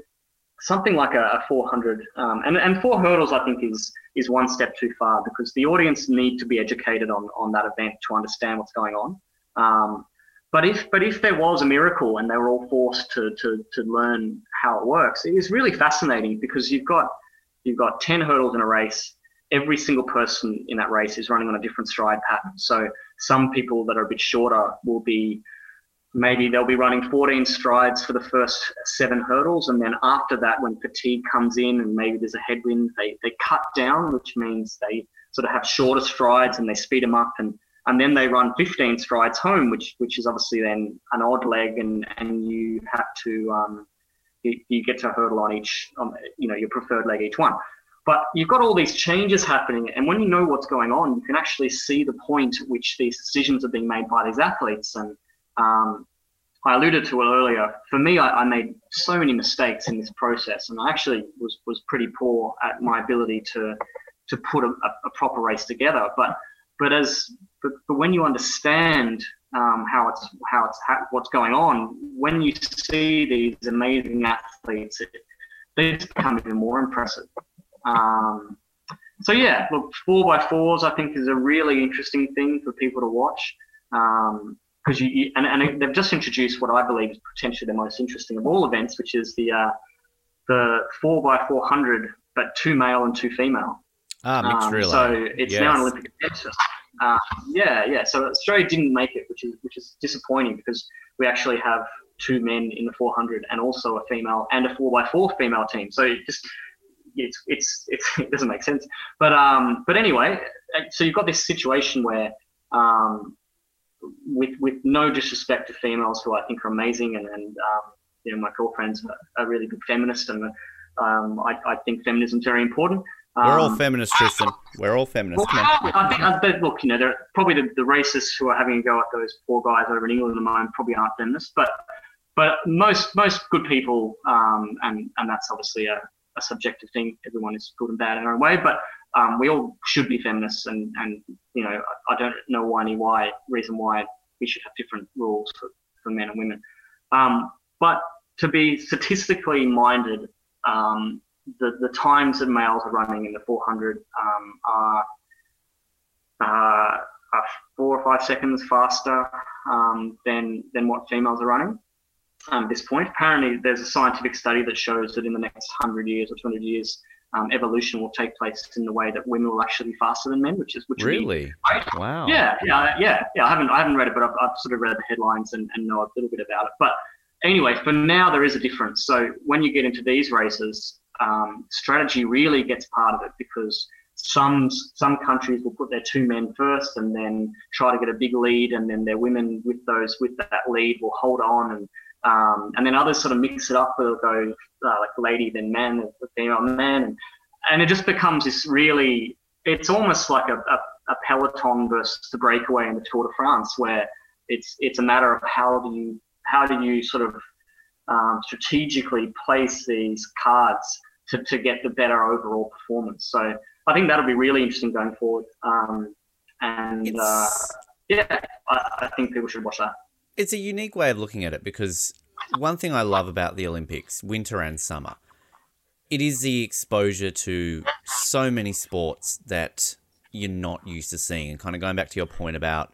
something like a, a 400 um, and, and four hurdles I think is is one step too far because the audience need to be educated on on that event to understand what's going on. Um, but if but if there was a miracle and they were all forced to to to learn how it works, it is really fascinating because you've got you've got 10 hurdles in a race. Every single person in that race is running on a different stride pattern. So some people that are a bit shorter will be maybe they'll be running 14 strides for the first seven hurdles. And then after that when fatigue comes in and maybe there's a headwind they, they cut down which means they sort of have shorter strides and they speed them up. And and then they run 15 strides home which which is obviously then an odd leg. And and you have to um, you, you get to hurdle on each um, you know your preferred leg each one but you've got all these changes happening and when you know what's going on you can actually see the point at which these decisions are being made by these athletes and um, I alluded to it earlier. For me, I, I, made so many mistakes in this process, and I actually was was pretty poor at my ability to to put a, a proper race together. But but as but, but when you understand um, how it's how it's what's going on, when you see these amazing athletes, it, they become even more impressive. Um, so yeah, look, four by fours I think is a really interesting thing for people to watch. Um, because you, you, and, and they've just introduced what I believe is potentially the most interesting of all events, which is the uh, the four by four hundred, but two male and two female. Ah, mixed um, relay. So it's yes. now an Olympic event. Uh, yeah, yeah. So Australia didn't make it, which is which is disappointing because we actually have two men in the 400 and also a female and a four by four female team. So it just it's, it's, it's it doesn't make sense. But um, but anyway, so you've got this situation where um, with with no disrespect to females who I think are amazing, and, and um, you know my girlfriend's a, a really big feminist, and um, I, I think feminism is very important. Um, We're all feminists, Tristan. We're all feminists. Well, I think, I think, look, you know, they're probably the, the racists who are having a go at those poor guys over in England at the moment probably aren't feminists, but but most most good people, um, and and that's obviously a, a subjective thing. Everyone is good and bad in their own way, but um, we all should be feminists, and and you know I, don't know why any why reason why we should have different rules for, for men and women. Um, but to be statistically minded, um, the the times that males are running in the 400 um, are, uh, are four or five seconds faster um, than than what females are running. Um, at this point, apparently, there's a scientific study that shows that in the next 100 years or 200 years, um, evolution will take place in the way that women will actually be faster than men, which is which really wow. Yeah, yeah, yeah, yeah. I haven't I haven't read it, but I've, I've sort of read the headlines and, and know a little bit about it. But anyway, for now there is a difference. So when you get into these races, um, strategy really gets part of it because some some countries will put their two men first and then try to get a big lead, and then their women with those with that lead will hold on and um, and then others sort of mix it up. They'll go uh, like lady, then man, female, man, and and it just becomes this really. It's almost like a, a, a peloton versus the breakaway in the Tour de France, where it's it's a matter of how do you how do you sort of um, strategically place these cards to, to get the better overall performance. So I think that'll be really interesting going forward. Um, and uh, yeah, I, I think people should watch that it's a unique way of looking at it because one thing I love about the Olympics, winter and summer, it is the exposure to so many sports that you're not used to seeing. And kind of going back to your point about,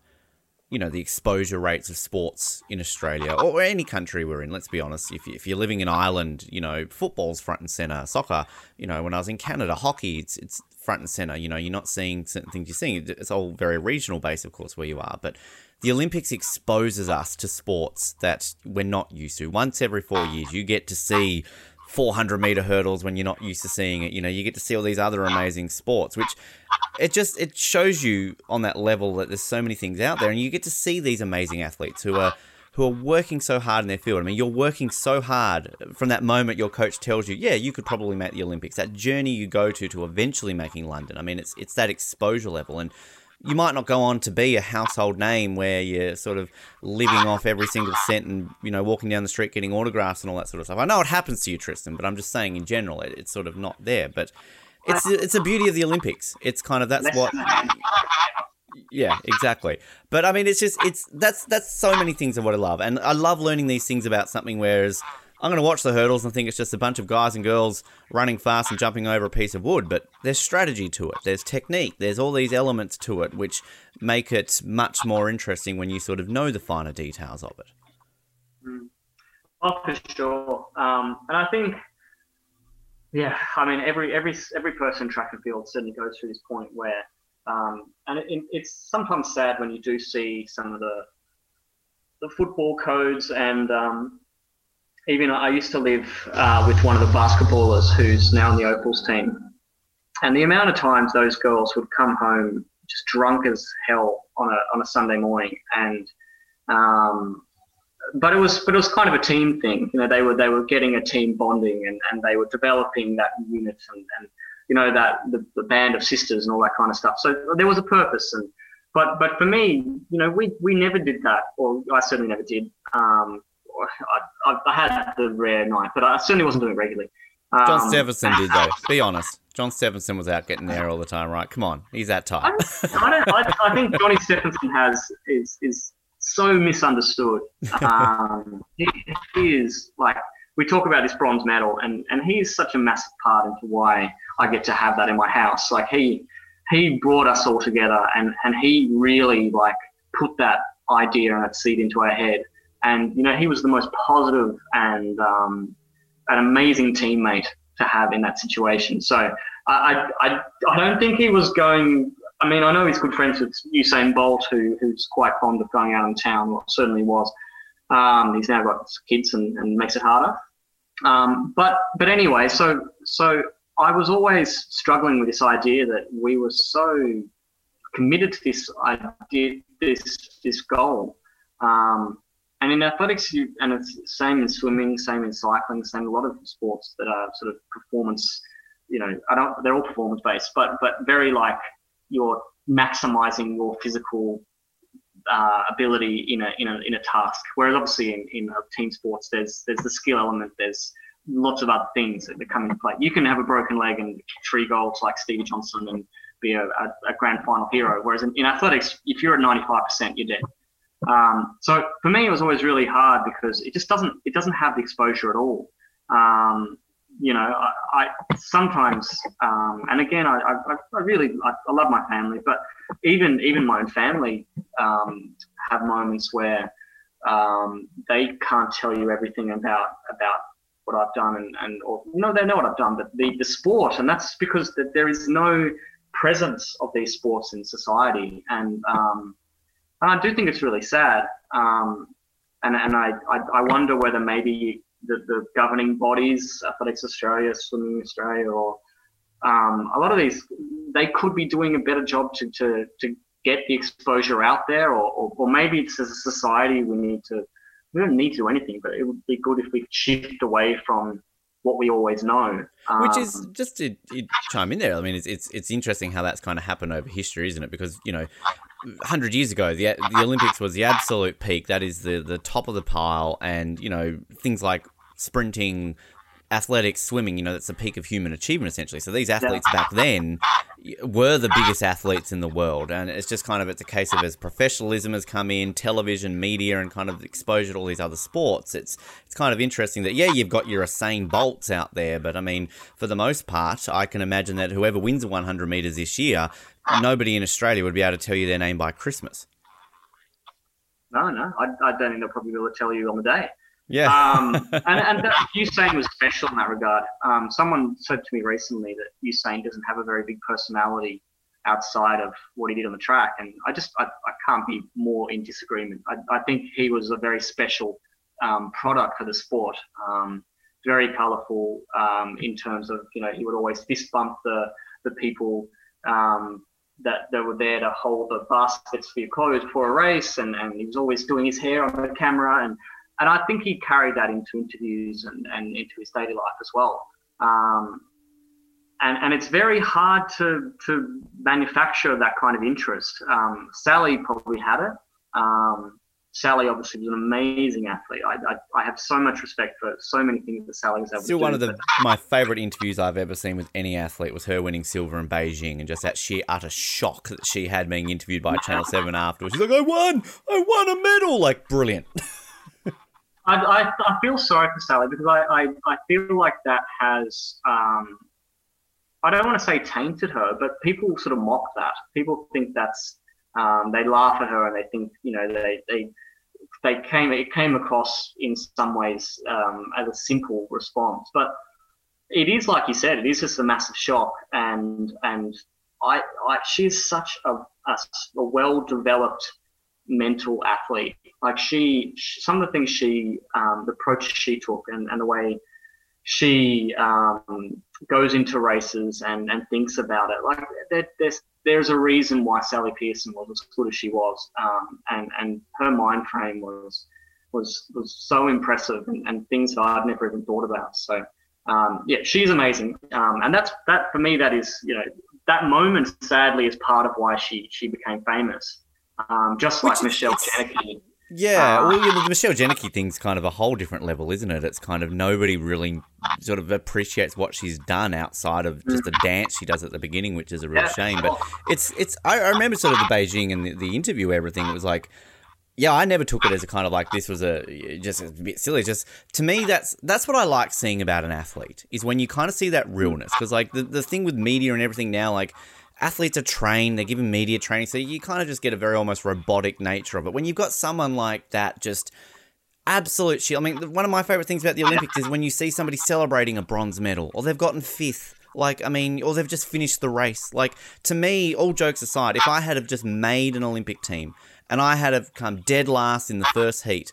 you know, the exposure rates of sports in Australia or any country we're in, let's be honest. If, if you're living in Ireland, you know, football's front and center, soccer, you know, when I was in Canada, hockey, it's, it's front and center. You know, you're not seeing certain things you're seeing. It's all very regional based, of course, where you are. But the Olympics exposes us to sports that we're not used to. Once every four years, you get to see 400 meter hurdles when you're not used to seeing it. You know, you get to see all these other amazing sports, which it just it shows you on that level that there's so many things out there, and you get to see these amazing athletes who are who are working so hard in their field. I mean, you're working so hard from that moment your coach tells you, yeah, you could probably make the Olympics. That journey you go to to eventually making London. I mean, it's it's that exposure level and you might not go on to be a household name where you're sort of living off every single cent and you know walking down the street getting autographs and all that sort of stuff. I know it happens to you, Tristan, but I'm just saying in general, it, it's sort of not there. But it's it's a beauty of the Olympics. It's kind of that's what. Yeah, exactly. But I mean, it's just it's that's that's so many things of what I love, and I love learning these things about something. Whereas I'm going to watch the hurdles and think it's just a bunch of guys and girls running fast and jumping over a piece of wood, but there's strategy to it, there's technique, there's all these elements to it which make it much more interesting when you sort of know the finer details of it. Mm. Oh, for sure. Um, and I think, yeah, I mean, every every every person track and field certainly goes through this point where, um, and it, it's sometimes sad when you do see some of the the football codes and um, even I used to live uh, with one of the basketballers who's now on the Opals team, and the amount of times those girls would come home just drunk as hell on a on a Sunday morning, and um, but it was but it was kind of a team thing. You know, they were they were getting a team bonding, and, and they were developing that unit and, and you know that the, the band of sisters and all that kind of stuff. So there was a purpose and. But, but for me, you know, we, we never did that, or I certainly never did. Um, I, I, had the rare night, but I certainly wasn't doing it regularly. Um, John Steffensen did though. Be honest. John Steffensen was out getting there all the time, right? Come on, he's that type. I, I, don't, I, I think Johnny Steffensen has is is so misunderstood. Um, he, he, is like we talk about this bronze medal, and and he is such a massive part into why I get to have that in my house. Like he he brought us all together, and and he really like put that idea and that seed into our head and you know he was the most positive and um, an amazing teammate to have in that situation. So I, I, I don't think he was going. I mean, I know he's good friends with Usain Bolt, who, who's quite fond of going out in town. Well, certainly was. Um, he's now got kids and, and makes it harder. Um, but but anyway, so so I was always struggling with this idea that we were so committed to this idea, this this goal, um, and in athletics, you, and it's same in swimming, same in cycling, same in a lot of sports that are sort of performance. You know, I don't. They're all performance based, but but very like you're maximizing your physical uh, ability in a, in a in a task. Whereas obviously in, in team sports, there's there's the skill element. There's lots of other things that come into play. You can have a broken leg and three goals like Stevie Johnson and be a, a, a grand final hero. Whereas in, in athletics, if you're at 95%, you're dead. Um, so for me, it was always really hard because it just doesn't it doesn't have the exposure at all. Um, you know, I, I sometimes, um, and again, I, I, I really I, I, love my family, but even even my own family um, have moments where um, they can't tell you everything about about what I've done, and, and or no, they know what I've done, but the the sport, and that's because that there is no presence of these sports in society, and um, and I do think it's really sad. Um, and and I, I, I, wonder whether maybe the, the governing bodies, Athletics Australia, Swimming Australia, or um, a lot of these, they could be doing a better job to, to, to get the exposure out there, or, or, or maybe it's as a society we need to, we don't need to do anything, but it would be good if we shift away from what we always know. Um, Which is um, just to, to, chime in there. I mean, it's, it's it's interesting how that's kind of happened over history, isn't it? Because you know, hundred years ago, the the Olympics was the absolute peak. That is the the top of the pile, and you know things like sprinting, athletics, swimming. You know that's the peak of human achievement essentially. So these athletes back then were the biggest athletes in the world, and it's just kind of it's a case of as professionalism has come in, television, media, and kind of exposure to all these other sports. It's it's kind of interesting that yeah, you've got your Usain Bolts out there, but I mean, for the most part, I can imagine that whoever wins the 100 meters this year nobody in Australia would be able to tell you their name by Christmas. No, no, I, I don't think they'll probably be able to tell you on the day. Yeah. um, and and that, Usain was special in that regard. Um, someone said to me recently that Usain doesn't have a very big personality outside of what he did on the track, and I just I, I can't be more in disagreement. I, I think he was a very special um, product for the sport. Um, very colourful um, in terms of you know he would always fist bump the the people um, that they were there to hold the baskets for your clothes for a race, and, and he was always doing his hair on the camera, and and I think he carried that into interviews and, and into his daily life as well. Um, and and it's very hard to to manufacture that kind of interest. Um, Sally probably had it. Um, Sally obviously was an amazing athlete. I, I, I, have so much respect for so many things that Sally was able Still to do. one of the my favourite interviews I've ever seen with any athlete was her winning silver in Beijing and just that sheer utter shock that she had being interviewed by Channel 7 afterwards. She's like, I won! I won a medal! Like, brilliant. I, I, I, feel sorry for Sally because I, I, I feel like that has, um, I don't want to say tainted her, but people sort of mock that. People think that's, um, they laugh at her and they think, you know, they, they, they came, it came across in some ways um, as a simple response. But it is, like you said, it is just a massive shock. And, and I, I she's such a, a, a well developed mental athlete. Like she, some of the things she, um, the approach she took, and, and the way she um, goes into races and, and thinks about it. Like there, there's there's a reason why Sally Pearson was as good as she was, um, and and her mind frame was was was so impressive and, and things that I'd never even thought about. So um, yeah, she's amazing, um, and that's that for me. That is you know that moment sadly is part of why she she became famous um, just like Michelle. Yeah, uh, well, the Michelle Jenneke thing's kind of a whole different level, isn't it? It's kind of nobody really sort of appreciates what she's done outside of just the dance she does at the beginning, which is a real shame. But it's it's I, I remember sort of the Beijing and the, the interview, everything. It was like, yeah, I never took it as a kind of like this was a just a bit silly. Just to me, that's that's what I like seeing about an athlete is when you kind of see that realness. Because like the the thing with media and everything now, like athletes are trained, they're given media training, so you kind of just get a very almost robotic nature of it. When you've got someone like that, just absolute shit. I mean, one of my favorite things about the Olympics is when you see somebody celebrating a bronze medal or they've gotten fifth. Like, I mean, or they've just finished the race. Like, to me, all jokes aside, if I had have just made an Olympic team and I had have come dead last in the first heat,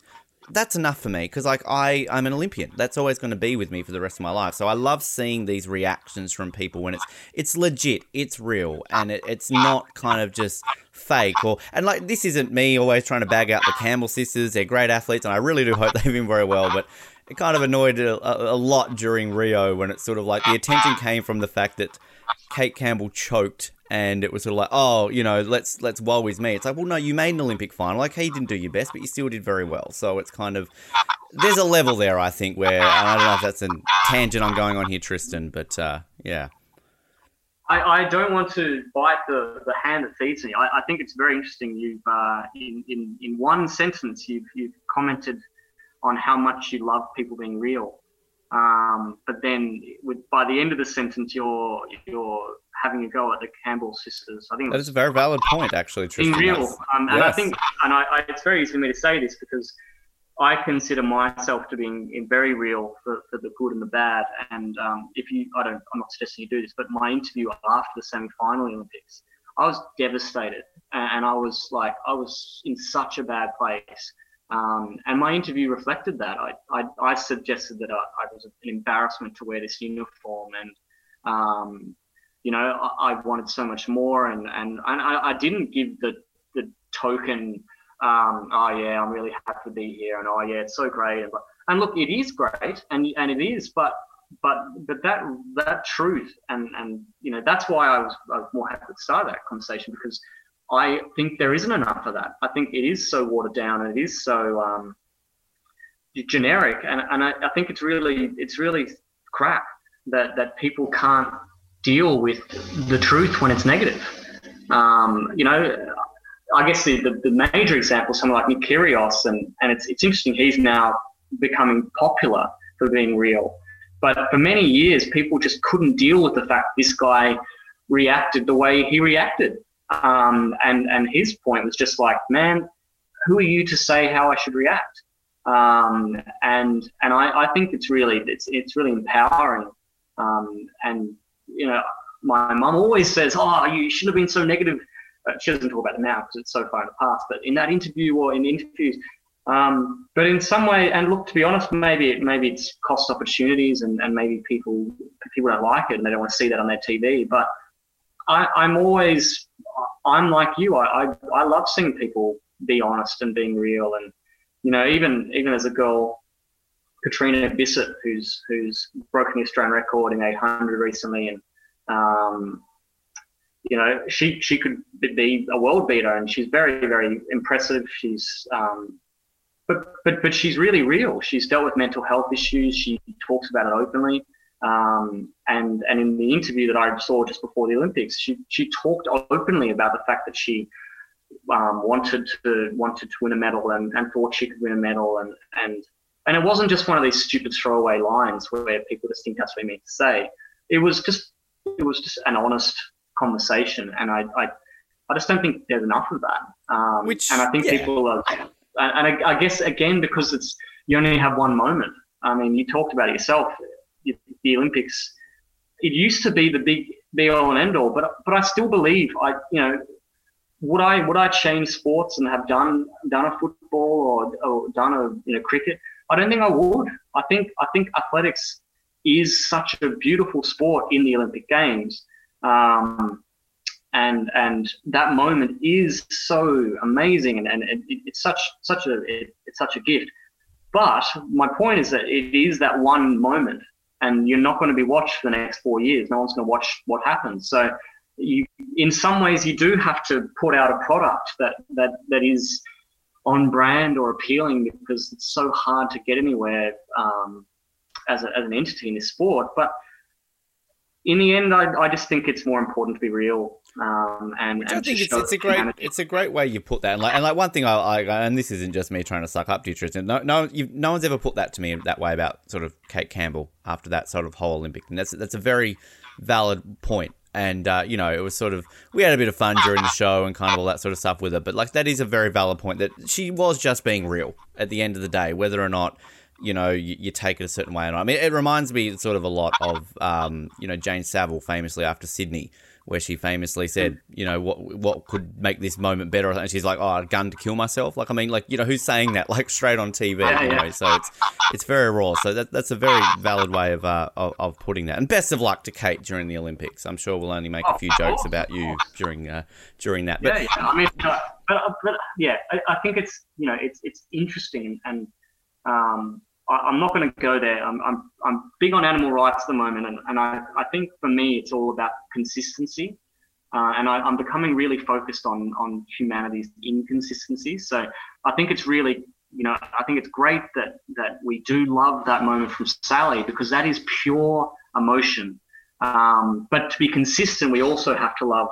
that's enough for me because like I I'm an Olympian. That's always going to be with me for the rest of my life. So I love seeing these reactions from people when it's it's legit, it's real, and it, it's not kind of just fake or and like this isn't me always trying to bag out the Campbell sisters. They're great athletes, and I really do hope they've been very well, but. It kind of annoyed a, a lot during Rio when it's sort of like the attention came from the fact that Kate Campbell choked and it was sort of like, oh, you know, let's let's woe with me. It's like, well, no, you made an Olympic final. Like, you didn't do your best, but you still did very well. So it's kind of there's a level there, I think, where I don't know if that's a tangent I'm going on here, Tristan, but uh, yeah. I, I don't want to bite the, the hand that feeds me. I, I think it's very interesting. You've uh, in, in in one sentence you've you've commented on how much you love people being real. Um, but then with, by the end of the sentence, you're you're having a go at the Campbell sisters. I think that is a very valid point, actually. Tristan. Being real, um, and yes. I think, and I, I, it's very easy for me to say this because I consider myself to be in, very real for, for, the good and the bad. And um, if you, I don't, I'm not suggesting you do this, but my interview after the semi-final Olympics, I was devastated, and, and I was like, I was in such a bad place. Um, and my interview reflected that. I, I, I suggested that I, I, was an embarrassment to wear this uniform, and um, you know, I, I, wanted so much more, and and, and I, didn't give the the token. Um, oh yeah, I'm really happy to be here, and oh yeah, it's so great. And, and look, it is great, and and it is, but but but that that truth, and and you know, that's why I was, I was more happy to start that conversation because I think there isn't enough of that. I think it is so watered down, and it is so um, generic, and and I, I think it's really it's really crap that that people can't deal with the truth when it's negative. Um, you know, I guess the, the, the, major example is someone like Nick and, and it's, it's interesting, he's now becoming popular for being real. But for many years, people just couldn't deal with the fact this guy reacted the way he reacted. Um, and, and his point was just like, man, who are you to say how I should react? Um, and and I, I think it's really it's it's really empowering um, and you know, my mum always says, "Oh, you shouldn't have been so negative." Uh, she doesn't talk about it now because it's so far in the past. But in that interview or in interviews, um, but in some way, and look, to be honest, maybe it, maybe it's cost opportunities, and, and maybe people people don't like it and they don't want to see that on their TV. But I, I'm always I'm like you. I, I I love seeing people be honest and being real, and you know, even even as a girl Catriona Bisset, who's who's broken the Australian record in 800 recently, and Um, you know, she she could be a world beater, and she's very very impressive. She's um, but but but she's really real. She's dealt with mental health issues. She talks about it openly. Um, and and in the interview that I saw just before the Olympics, she she talked openly about the fact that she um, wanted to wanted to win a medal and, and thought she could win a medal and and and it wasn't just one of these stupid throwaway lines where people just think that's what we mean to say. It was just it was just an honest conversation, and I I, I just don't think there's enough of that. Um, Which and I think yeah. people are, and I, I guess again because it's you only have one moment. I mean, you talked about it yourself. The Olympics. It used to be the big be all and end all, but but I still believe I you know would I would I change sports and have done done a football or, or done a you know cricket? I don't think I would. I think I think athletics is such a beautiful sport in the Olympic Games, um, and and that moment is so amazing, and, and it, it's such such a it, it's such a gift. But my point is that it is that one moment, and you're not going to be watched for the next four years. No one's going to watch what happens. So you, in some ways, you do have to put out a product that that that is on brand or appealing because it's so hard to get anywhere um, as, a, as an entity in this sport. But in the end, I, I just think it's more important to be real. Um, and, Which and I think it's, it's a great humanity. it's a great way you put that and like and like one thing I, I and this isn't just me trying to suck up to you Tristan no no no one's ever put that to me that way about sort of Kate Campbell after that sort of whole Olympic and that's that's a very valid point. and uh, you know it was sort of we had a bit of fun during the show and kind of all that sort of stuff with her but like that is a very valid point that she was just being real at the end of the day whether or not you know you, you take it a certain way or not. I mean it reminds me sort of a lot of um, you know Jane Saville famously after Sydney where she famously said, you know, what what could make this moment better? And she's like, oh, a gun to kill myself. Like, I mean, like, you know, who's saying that? Like, straight on TV, yeah. So it's it's very raw. So that, that's a very valid way of, uh, of of putting that. And best of luck to Kate during the Olympics. I'm sure we'll only make a Oh, few jokes course, about you during uh, during that. But yeah, yeah. I mean, uh, but, but yeah, I, I think it's you know it's it's interesting and um, I, I'm not going to go there. I'm, I'm I'm big on animal rights at the moment, and, and I, I think for me it's all about consistency. Uh, and I, I'm becoming really focused on on humanity's inconsistencies. So I think it's really, you know, I think it's great that that we do love that moment from Sally because that is pure emotion. Um, but to be consistent, we also have to love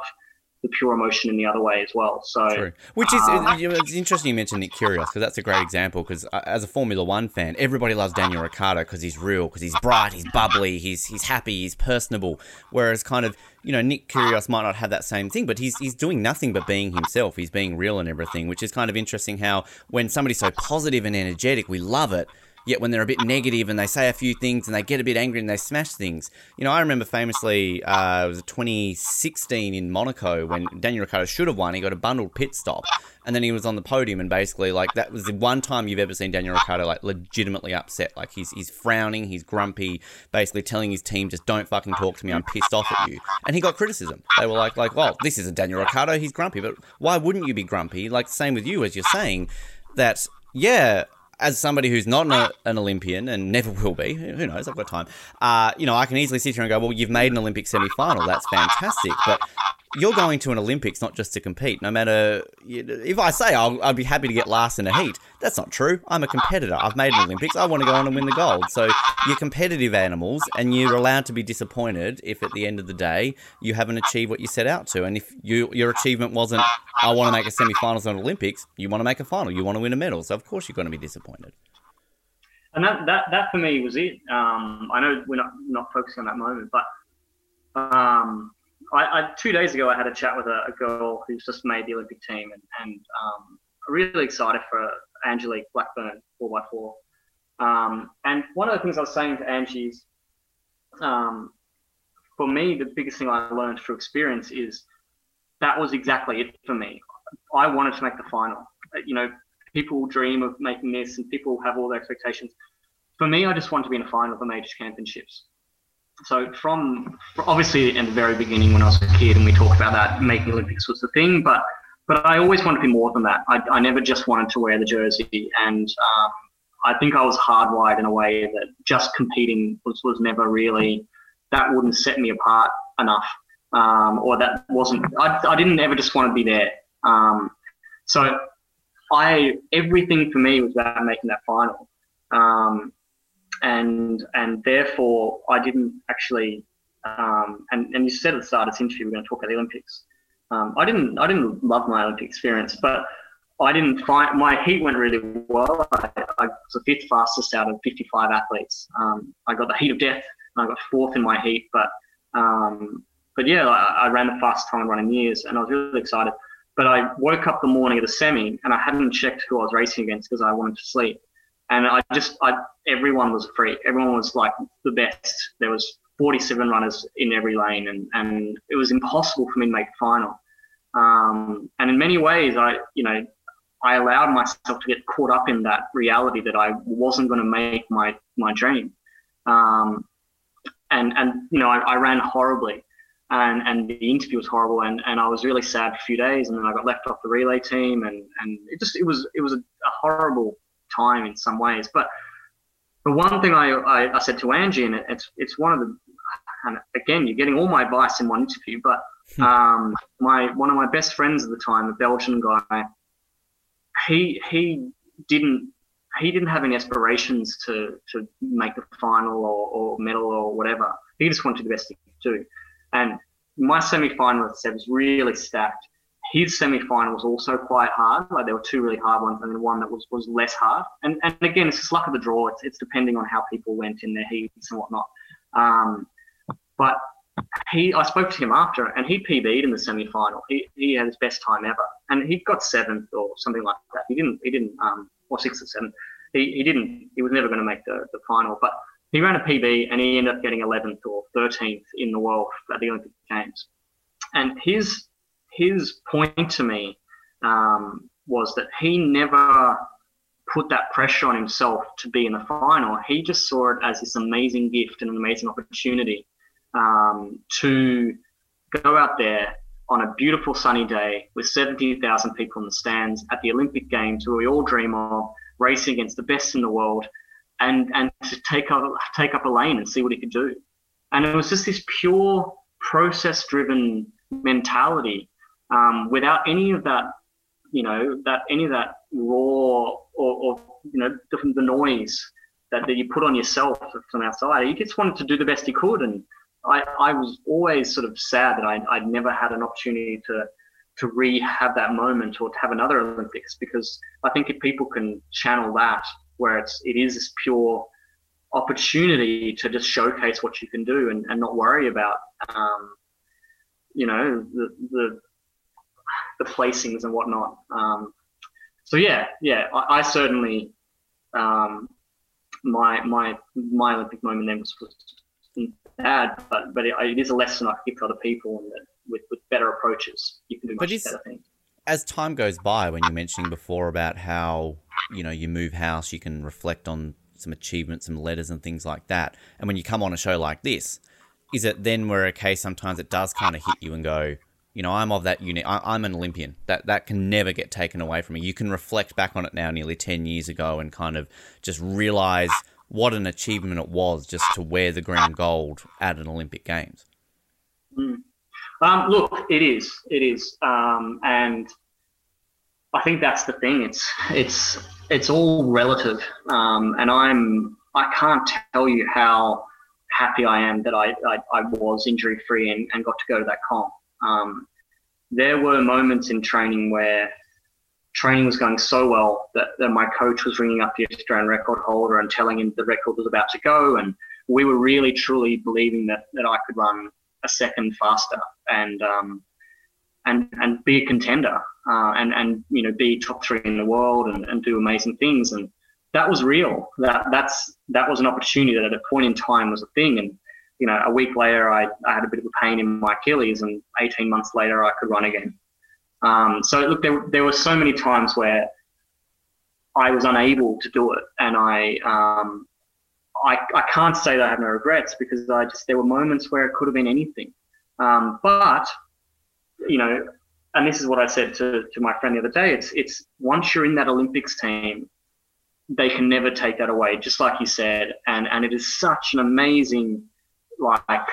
the pure emotion in the other way as well. So True. Which is um, it's interesting you mentioned Nick Kyrgios because that's a great example. Because as a Formula One fan, everybody loves Daniel Ricciardo because he's real, because he's bright, he's bubbly, he's he's happy, he's personable. Whereas kind of you know Nick Kyrgios might not have that same thing, but he's he's doing nothing but being himself. He's being real and everything, which is kind of interesting. How when somebody's so positive and energetic, we love it. Yet when they're a bit negative and they say a few things and they get a bit angry and they smash things, you know, I remember famously uh, it was 2016 in Monaco when Daniel Ricciardo should have won. He got a bundled pit stop, and then he was on the podium and basically like that was the one time you've ever seen Daniel Ricciardo like legitimately upset. Like he's he's frowning, he's grumpy, basically telling his team just don't fucking talk to me. I'm pissed off at you. And he got criticism. They were like like, well, this is a Daniel Ricciardo. He's grumpy, but why wouldn't you be grumpy? Like same with you as you're saying that yeah as somebody who's not an, an Olympian and never will be, who knows? I've got time. Uh, you know, I can easily sit here and go, "Well, you've made an Olympic semi-final. That's fantastic." But you're going to an Olympics not just to compete. No matter if I say I'll, I'd be happy to get last in a heat, that's not true. I'm a competitor. I've made an Olympics. I want to go on and win the gold. So you're competitive animals, and you're allowed to be disappointed if at the end of the day you haven't achieved what you set out to. And if you your achievement wasn't, I want to make a semi-finals on Olympics, you want to make a final. You want to win a medal. So of course you're going to be disappointed. and that that that for me was it. Um, I know we're not not focusing on that moment, but um, I, I two days ago I had a chat with a, a girl who's just made the Olympic team, and and um, really excited for Angeline Blackburn four x four. Um, and one of the things I was saying to Angie is, um, for me, the biggest thing I learned through experience is that was exactly it for me. I wanted to make the final. Uh, You know, people dream of making this and people have all their expectations. For me, I just wanted to be in a final of the major championships. So from obviously in the very beginning when I was a kid and we talked about that, making Olympics was the thing, but but I always wanted to be more than that. I, I never just wanted to wear the jersey, and um, I think I was hardwired in a way that just competing was was never really that wouldn't set me apart enough, um, or that wasn't. I, I didn't ever just want to be there. Um, so I everything for me was about making that final, um, and and therefore I didn't actually. Um, and and you said at the start of this interview we're going to talk about the Olympics. Um, I didn't I didn't love my Olympic experience, but I didn't find my heat went really well. I, I was the fifth fastest out of 55 athletes. Um, I got the heat of death. I got fourth in my heat, but um, but yeah, I, I, ran the fastest time run in years, and I was really excited. But I woke up the morning of the semi, and I hadn't checked who I was racing against because I wanted to sleep. And I just, I everyone was free. Everyone was like the best. There was 47 runners in every lane, and and it was impossible for me to make final. Um, and in many ways, I, you know, I allowed myself to get caught up in that reality that I wasn't going to make my my dream. Um, and and you know, I, I, ran horribly, and and the interview was horrible, and, and I was really sad for a few days, and then I got left off the relay team, and and it just it was it was a, a horrible time in some ways. But the one thing I, I, I said to Angie, and it's it's one of the and again, you're getting all my advice in one interview, but hmm. um, my one of my best friends at the time, a Belgian guy, he he didn't he didn't have any aspirations to to make the final or, or medal or whatever. He just wanted to do the best he could do. And my semi-final was really stacked. His semi-final was also quite hard. Like there were two really hard ones, and then one that was was less hard. And and again, it's just luck of the draw. It's, it's depending on how people went in their heats and whatnot. Um, but he, I spoke to him after, and he PB'd in the semi-final. He, he had his best time ever, and he got seventh or something like that. He didn't, he didn't, um, or sixth or seventh. He, he didn't, he was never going to make the, the final, but he ran a PB and he ended up getting 11th or 13th in the world at the Olympic Games. And his his point to me um, was that he never put that pressure on himself to be in the final. He just saw it as this amazing gift and an amazing opportunity um, to go out there on a beautiful sunny day with 70,000 people in the stands at the Olympic Games, where we all dream of racing against the best in the world, and and to take up take up a lane and see what he could do. And it was just this pure process-driven mentality, um, without any of that, you know, that any of that raw or, or you know the, the noise that, that you put on yourself from outside. He just wanted to do the best he could and I, I was always sort of sad that I, I'd never had an opportunity to to re have that moment or to have another Olympics because I think if people can channel that where it's it is this pure opportunity to just showcase what you can do and, and not worry about um, you know the, the the placings and whatnot. Um, so yeah, yeah, I, I certainly um, my my my Olympic moment then was, was bad, but but it, it is a lesson I give to other people, and that with, with better approaches, you can do much better things. As time goes by, when you're mentioning before about how you know you move house, you can reflect on some achievements, some letters, and things like that. And when you come on a show like this, is it then where a case sometimes it does kind of hit you and go, you know, I'm of that unit. I, am an Olympian. That that can never get taken away from me. You can reflect back on it now, nearly ten years ago, and kind of just realize what an achievement it was just to wear the green gold at an Olympic Games. Mm. Um, look, it is, it is, um, and I think that's the thing. It's it's it's all relative, um, and I'm I can't tell you how happy I am that I I, I was injury free and, and got to go to that comp. Um, there were moments in training where training was going so well that, that my coach was ringing up the Australian record holder and telling him the record was about to go. And we were really, truly believing that, that I could run a second faster and, um, and, and be a contender uh, and, and, you know, be top three in the world and, and do amazing things. And that was real. That, that's, that was an opportunity that at a point in time was a thing. And, you know, a week later, I, I had a bit of a pain in my Achilles, and 18 months later, I could run again. Um, so look, there, there were so many times where I was unable to do it, and I, um, I, I can't say that I have no regrets because I just there were moments where it could have been anything. Um, but you know, and this is what I said to, to my friend the other day. It's it's once you're in that Olympics team, they can never take that away. Just like you said, and and it is such an amazing like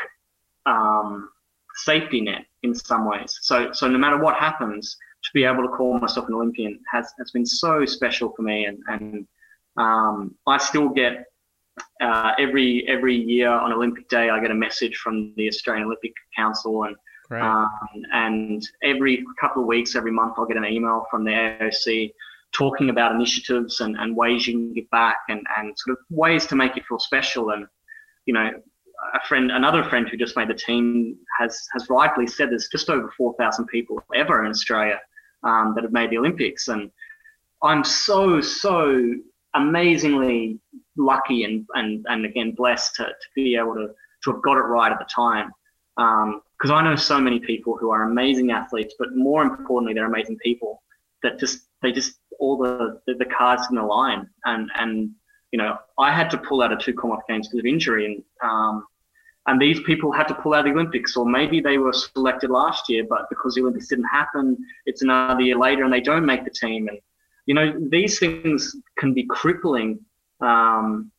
um, safety net in some ways. So so no matter what happens, to be able to call myself an Olympian has has been so special for me, and and um, I still get uh, every every year on Olympic Day, I get a message from the Australian Olympic Council, and um, and every couple of weeks, every month, I'll get an email from the AOC talking about initiatives and, and ways you can give back and, and sort of ways to make you feel special. And you know, a friend, another friend who just made the team has has rightly said there's just over four thousand people ever in Australia um, that have made the Olympics, and I'm so so amazingly lucky and and and again blessed to, to be able to to have got it right at the time. Because um, I know so many people who are amazing athletes, but more importantly, they're amazing people that just they just all the the, the cards in the line and and you know I had to pull out of two Commonwealth Games because of injury and um, and these people had to pull out of the Olympics, or maybe they were selected last year, but because the Olympics didn't happen, it's another year later and they don't make the team. And you know, these things can be crippling um,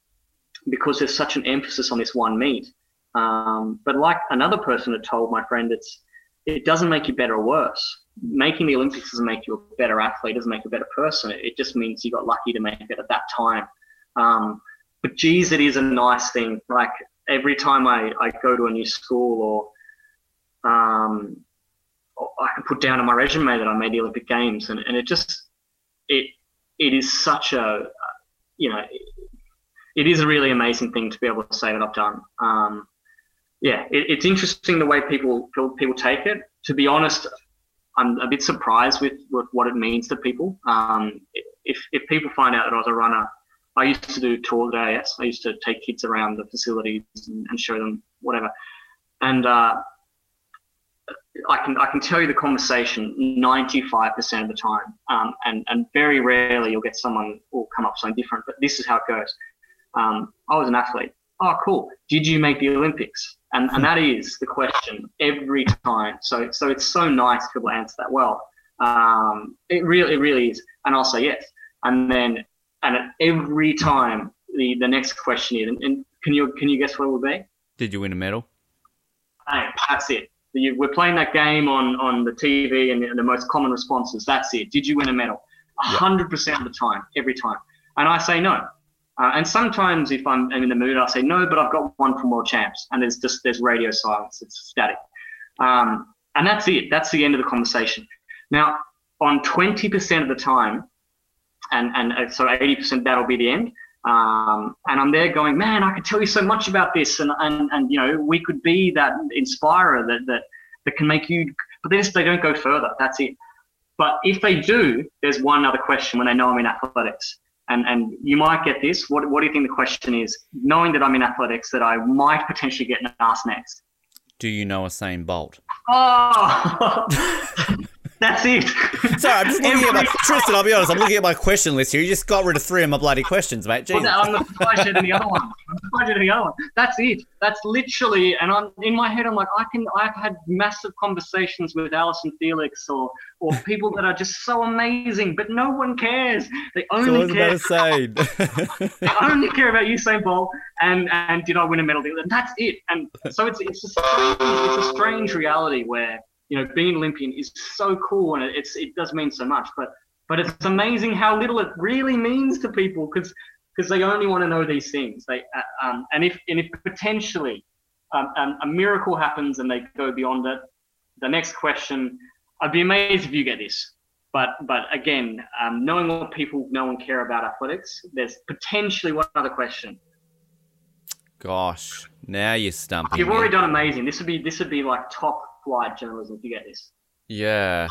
because there's such an emphasis on this one meet. Um, but like another person had told my friend, it's it doesn't make you better or worse. Making the Olympics doesn't make you a better athlete, doesn't make you a better person. It just means you got lucky to make it at that time. Um, but geez, it is a nice thing. Like every time I, I go to a new school or um, I can put down on my resume that I made the Olympic Games, and, and it just it it is such a you know it is a really amazing thing to be able to say that I've done. Um, yeah, it, it's interesting the way people people take it. To be honest, I'm a bit surprised with, with what it means to people. Um, if if people find out that I was a runner I used to do tour days. I used to take kids around the facilities and, and show them whatever. And uh, I can I can tell you the conversation 95% of the time, um, and and very rarely you'll get someone will come up something different. But this is how it goes. Um, I was an athlete. Oh, cool. Did you make the Olympics? And and that is the question every time. So so it's so nice to answer that well. Um, it really it really is. And I'll say yes. And then and every time the, the next question is, and, and can you can you guess what it would be? Did you win a medal? Hey, that's it. You, we're playing that game on, on the TV, and the most common responses. That's it. Did you win a medal? hundred percent of the time, every time. And I say no. Uh, and sometimes if I'm, I'm in the mood, I say no, but I've got one from World Champs, and there's just there's radio silence. It's static. Um, and that's it. That's the end of the conversation. Now, on 20% of the time, and and uh, so 80% that'll be the end. Um, and I'm there going, man, I could tell you so much about this, and and and you know, we could be that inspirer that that that can make you. But they just they don't go further. That's it. But if they do, there's one other question when they know I'm in athletics. And, and you might get this. What, what do you think the question is? Knowing that I'm in athletics, that I might potentially get asked next. Do you know a Usain Bolt? Oh, That's it. Sorry, I'm just looking at my Tristan. I'll be honest. I'm looking at my question list here. You just got rid of three of my bloody questions, mate. Well, I'm surprised you the other one. I'm surprised you the other one. That's it. That's literally. And I'm in my head. I'm like, I can. I've had massive conversations with Allyson Felix or or people that are just so amazing, but no one cares. They only so care. Say. they only care about Usain Bolt and and did I win a medal? Deal? And that's it. And so it's it's a strange it's a strange reality where you know, being Olympian is so cool and it's it does mean so much. But but it's amazing how little it really means to people because because they only want to know these things. They uh, um, and if and if potentially um, um, a miracle happens and they go beyond it, the next question, I'd be amazed if you get this. But but again, um, knowing what people know and care about athletics, there's potentially one other question. Gosh, now you're stumping. You've already done amazing. This would be this would be like top flight journalism if you get this. Yeah.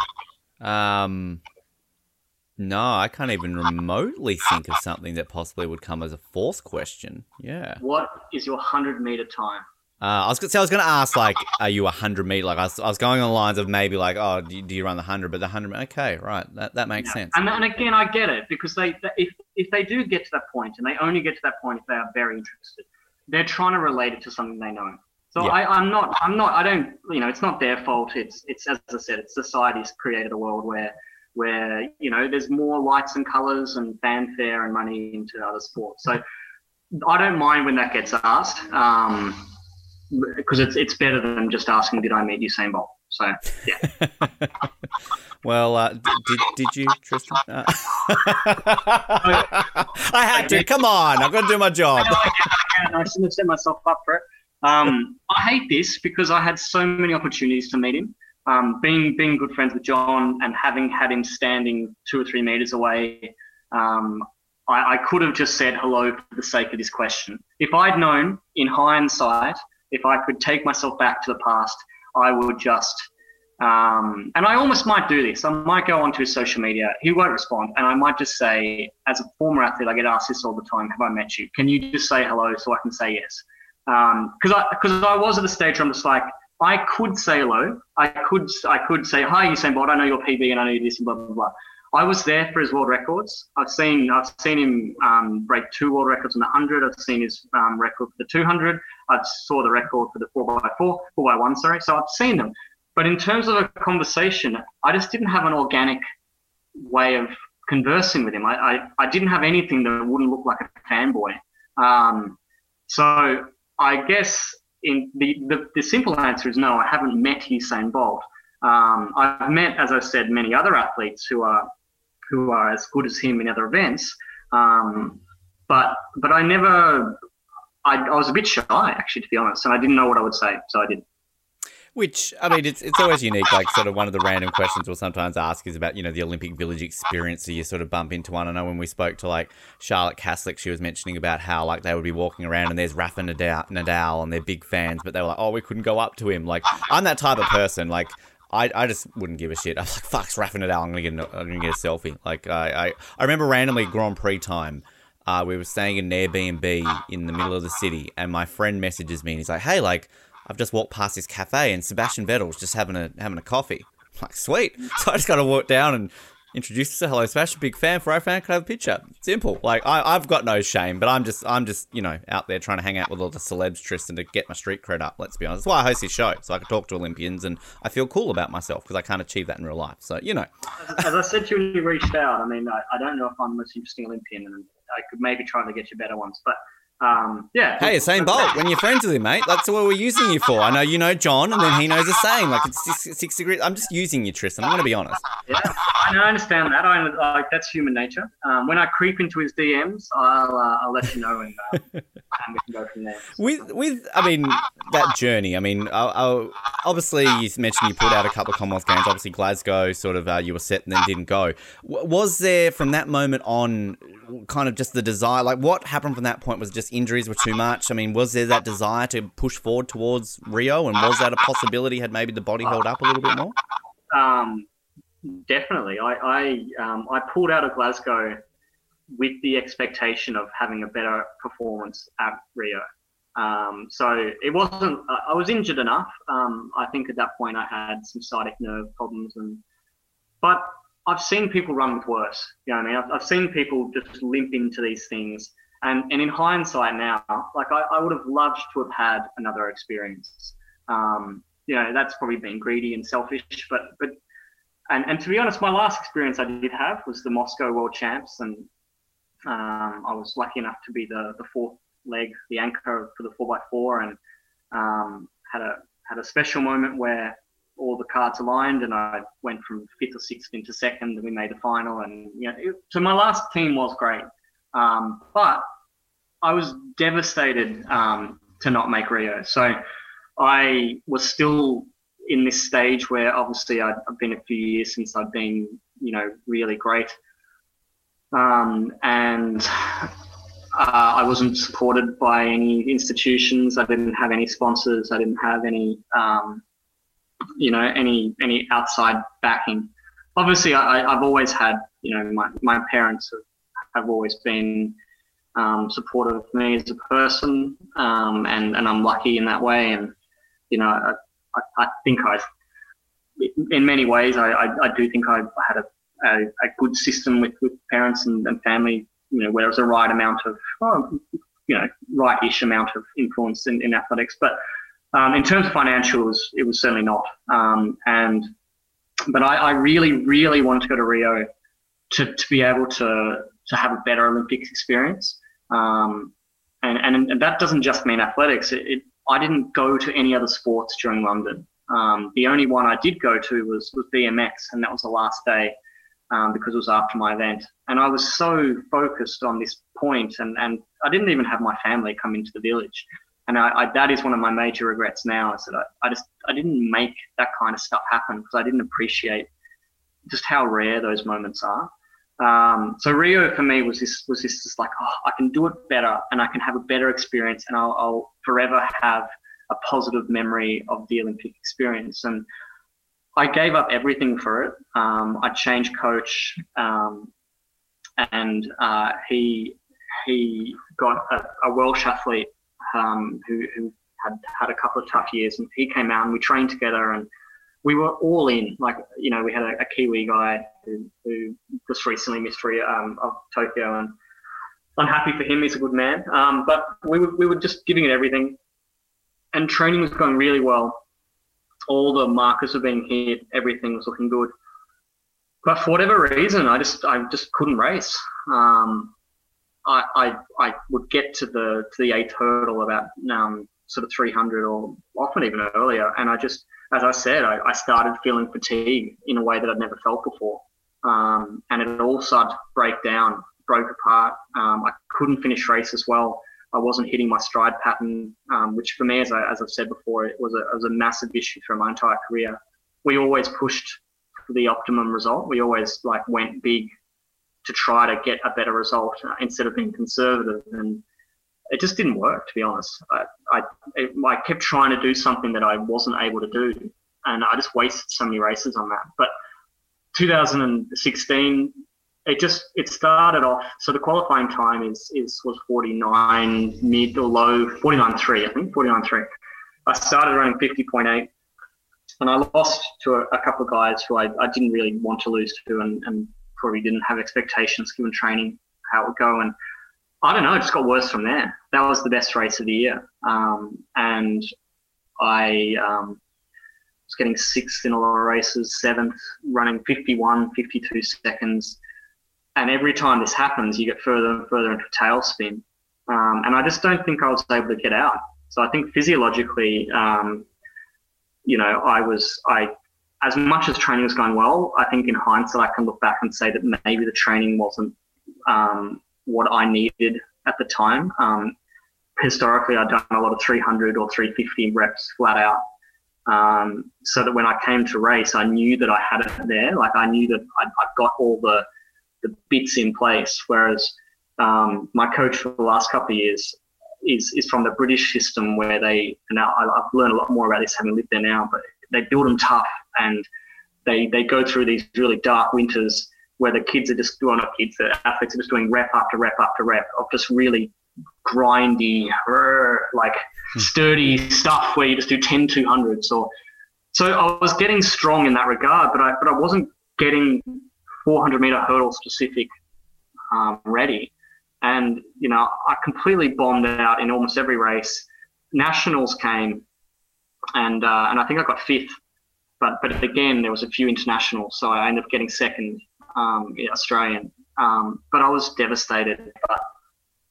Um. No, I can't even remotely think of something that possibly would come as a fourth question. Yeah. What is your hundred meter time? Uh, I was gonna say I was gonna ask like, are you a hundred meter? Like I was, I was going on the lines of maybe like, oh, do you, do you run the hundred? But the hundred, okay, right, that, that makes yeah. sense. And, and again, I get it because they, if if they do get to that point, and they only get to that point if they are very interested, they're trying to relate it to something they know. So yeah. I, I'm not, I'm not, I don't, you know, it's not their fault. It's, it's as I said, it's society's created a world where, where you know, there's more lights and colours and fanfare and money into other sports. So I don't mind when that gets asked. Um, because it's it's better than just asking, "Did I meet Usain Bolt?" So yeah. well, uh, did did you, Tristan? Uh, I had to. Come on, I've got to do my job. I, can, I, shouldn't have set myself up for it. Um, I hate this because I had so many opportunities to meet him. Um, being being good friends with John and having had him standing two or three meters away, um, I, I could have just said hello for the sake of this question. If I'd known in hindsight, if I could take myself back to the past, I would just um, and I almost might do this. I might go onto his social media. He won't respond, and I might just say, as a former athlete, I get asked this all the time: Have I met you? Can you just say hello so I can say yes? Because um, I because I was at the stage where I'm just like, I could say hello. I could I could say hi, Usain Bolt. I know your PB and I know this and blah blah blah. I was there for his world records. I've seen I've seen him um, break two world records in the hundred. I've seen his um, record for the two hundred. I saw the record for the four by four, four by one. Sorry. So I've seen them. But in terms of a conversation, I just didn't have an organic way of conversing with him. I, I, I didn't have anything that wouldn't look like a fanboy. Um, so I guess in the, the, the, simple answer is no, I haven't met Usain Bolt. Um, I've met, as I said, many other athletes who are who are as good as him in other events. Um, but but I never, I, I was a bit shy actually, to be honest, and I didn't know what I would say, so I did. Which I mean, it's it's always unique. Like, sort of one of the random questions we'll sometimes ask is about you know the Olympic Village experience. So you sort of bump into one. I know when we spoke to like Charlotte Caslick, she was mentioning about how like they would be walking around and there's Rafa Nadal, Nadal and they're big fans, but they were like, oh, we couldn't go up to him. Like, I'm that type of person. Like, I, I just wouldn't give a shit. I was like, fuck, it's Rafa Nadal. I'm gonna get I'm gonna get a selfie. Like, I I, I remember randomly Grand Prix time. Uh, we were staying in an Airbnb in the middle of the city, and my friend messages me and he's like, hey, like I've just walked past this cafe and Sebastian Vettel's just having a having a coffee. I'm like, sweet. So I just got to walk down and introduce myself. Hello, Sebastian, big fan. For fan, could I have a picture? Simple. Like I, I've got no shame, but I'm just I'm just you know out there trying to hang out with all the celebs, Tristan, to get my street cred up. Let's be honest. That's why I host this show, so I can talk to Olympians and I feel cool about myself because I can't achieve that in real life. So you know. As I said to you you reached out, I mean, I, I don't know if I'm the most interesting Olympian, and I could maybe try to get you better ones, but um, yeah. Hey, Usain Bolt. When you're friends with him, mate, that's what we're using you for. I know you know John, and then he knows the same. Like it's six, six degrees. I'm just using you, Tristan. I'm going to be honest. Yeah, I, know, I understand that. I like that's human nature. Um, when I creep into his DMs, I'll uh, I'll let you know, and, uh, and we can go from there. With with, I mean, that journey. I mean, I, I, obviously you mentioned you pulled out a couple of Commonwealth Games. Obviously, Glasgow, sort of, uh, you were set and then didn't go. W- was there from that moment on? kind of just the desire? Like, what happened from that point? Was just injuries were too much? I mean, was there that desire to push forward towards Rio, and was that a possibility? Had maybe the body held up a little bit more? Um, definitely. I I, um, I pulled out of Glasgow with the expectation of having a better performance at Rio. Um, so it wasn't. I was injured enough. Um, I think at that point I had some sciatic nerve problems, and but I've seen people run with worse. You know what I mean? I've, I've seen people just limp into these things. And, and in hindsight now, like I, I would have loved to have had another experience. Um, you know, that's probably being greedy and selfish, but, but, and, and to be honest, my last experience I did have was the Moscow World Champs. And um, I was lucky enough to be the, the fourth leg, the anchor for the four by four and um, had a, had a special moment where all the cards aligned, and I went from fifth or sixth into second, and we made the final. And you know, it, so my last team was great, um, but I was devastated um, to not make Rio. So I was still in this stage where obviously i have been a few years since I've been, you know, really great, um, and. Uh, I wasn't supported by any institutions. I didn't have any sponsors. I didn't have any um, you know any any outside backing. Obviously, I, have always had you know my, my parents have, have always been um, supportive of me as a person, um, and and I'm lucky in that way. And you know, I, I, I think I, in many ways, I, I, I do think I had a, a, a, good system with, with parents and, and family. You know, where there's a right amount of, well, you know, right-ish amount of influence in, in athletics, but um, in terms of financials, it was certainly not. Um, and but I, I, really, really wanted to go to Rio to, to be able to to have a better Olympics experience. Um, and, and, and that doesn't just mean athletics. It, it, I didn't go to any other sports during London. Um, the only one I did go to was, was BMX, and that was the last day um, because it was after my event. And I was so focused on this point, and, and I didn't even have my family come into the village. And I, I, that is one of my major regrets now is that I, I just I didn't make that kind of stuff happen because I didn't appreciate just how rare those moments are. Um, so Rio for me was this was this just like oh, I can do it better and I can have a better experience and I'll, I'll forever have a positive memory of the Olympic experience. And I gave up everything for it. Um, I changed coach, um, and uh, he he got a, a Welsh athlete um, who, who had had a couple of tough years, and he came out and we trained together, and we were all in. Like you know, we had a, a Kiwi guy who, who just recently missed three um, of Tokyo, and I'm happy for him. He's a good man. Um, but we were, we were just giving it everything and training was going really well. All the markers were being hit, everything was looking good. But for whatever reason, I just I just couldn't race. Um, I, I I would get to the to the eighth hurdle about um, sort of 300 or often even earlier, and I just as I said, I, I started feeling fatigue in a way that I'd never felt before, um, and it all started to break down, broke apart. Um, I couldn't finish races well. I wasn't hitting my stride pattern, um, which for me, as, I, as I've said before, it was, a, it was a massive issue through my entire career. We always pushed for the optimum result. We always like went big to try to get a better result uh, instead of being conservative. And it just didn't work, to be honest. I, I, it, I kept trying to do something that I wasn't able to do. And I just wasted so many races on that. But 2016, it just it started off so the qualifying time is is was 49 mid or low 49.3 i think 49.3 i started running 50.8 and i lost to a, a, couple of guys who I, I didn't really want to lose to and, and probably didn't have expectations given training how it would go and i don't know it just got worse from there that was the best race of the year um, and i um, was getting sixth in a lot of races seventh running 51 52 seconds and every time this happens, you get further and further into tailspin. Um, and I just don't think I was able to get out. So I think physiologically, um, you know, I was, I, as much as training was going well, I think in hindsight, I can look back and say that maybe the training wasn't um, what I needed at the time. Um, historically, I'd done a lot of 300 or 350 reps flat out. Um, so that when I came to race, I knew that I had it there. Like I knew that I'd, I'd got all the, the bits in place. Whereas um, my coach for the last couple of years is is from the British system where they now I've learned a lot more about this having lived there now, but they build them tough and they they go through these really dark winters where the kids are just doing not kids, the athletes are just doing rep after rep after rep of just really grindy, like hmm. sturdy stuff where you just do 10 200s or so I was getting strong in that regard, but I but I wasn't getting 400 meter hurdle specific um, ready. And, you know, I completely bombed out in almost every race. Nationals came and, uh, and I think I got fifth. But, but again, there was a few internationals, so I ended up getting second um, Australian. Um, but I was devastated. But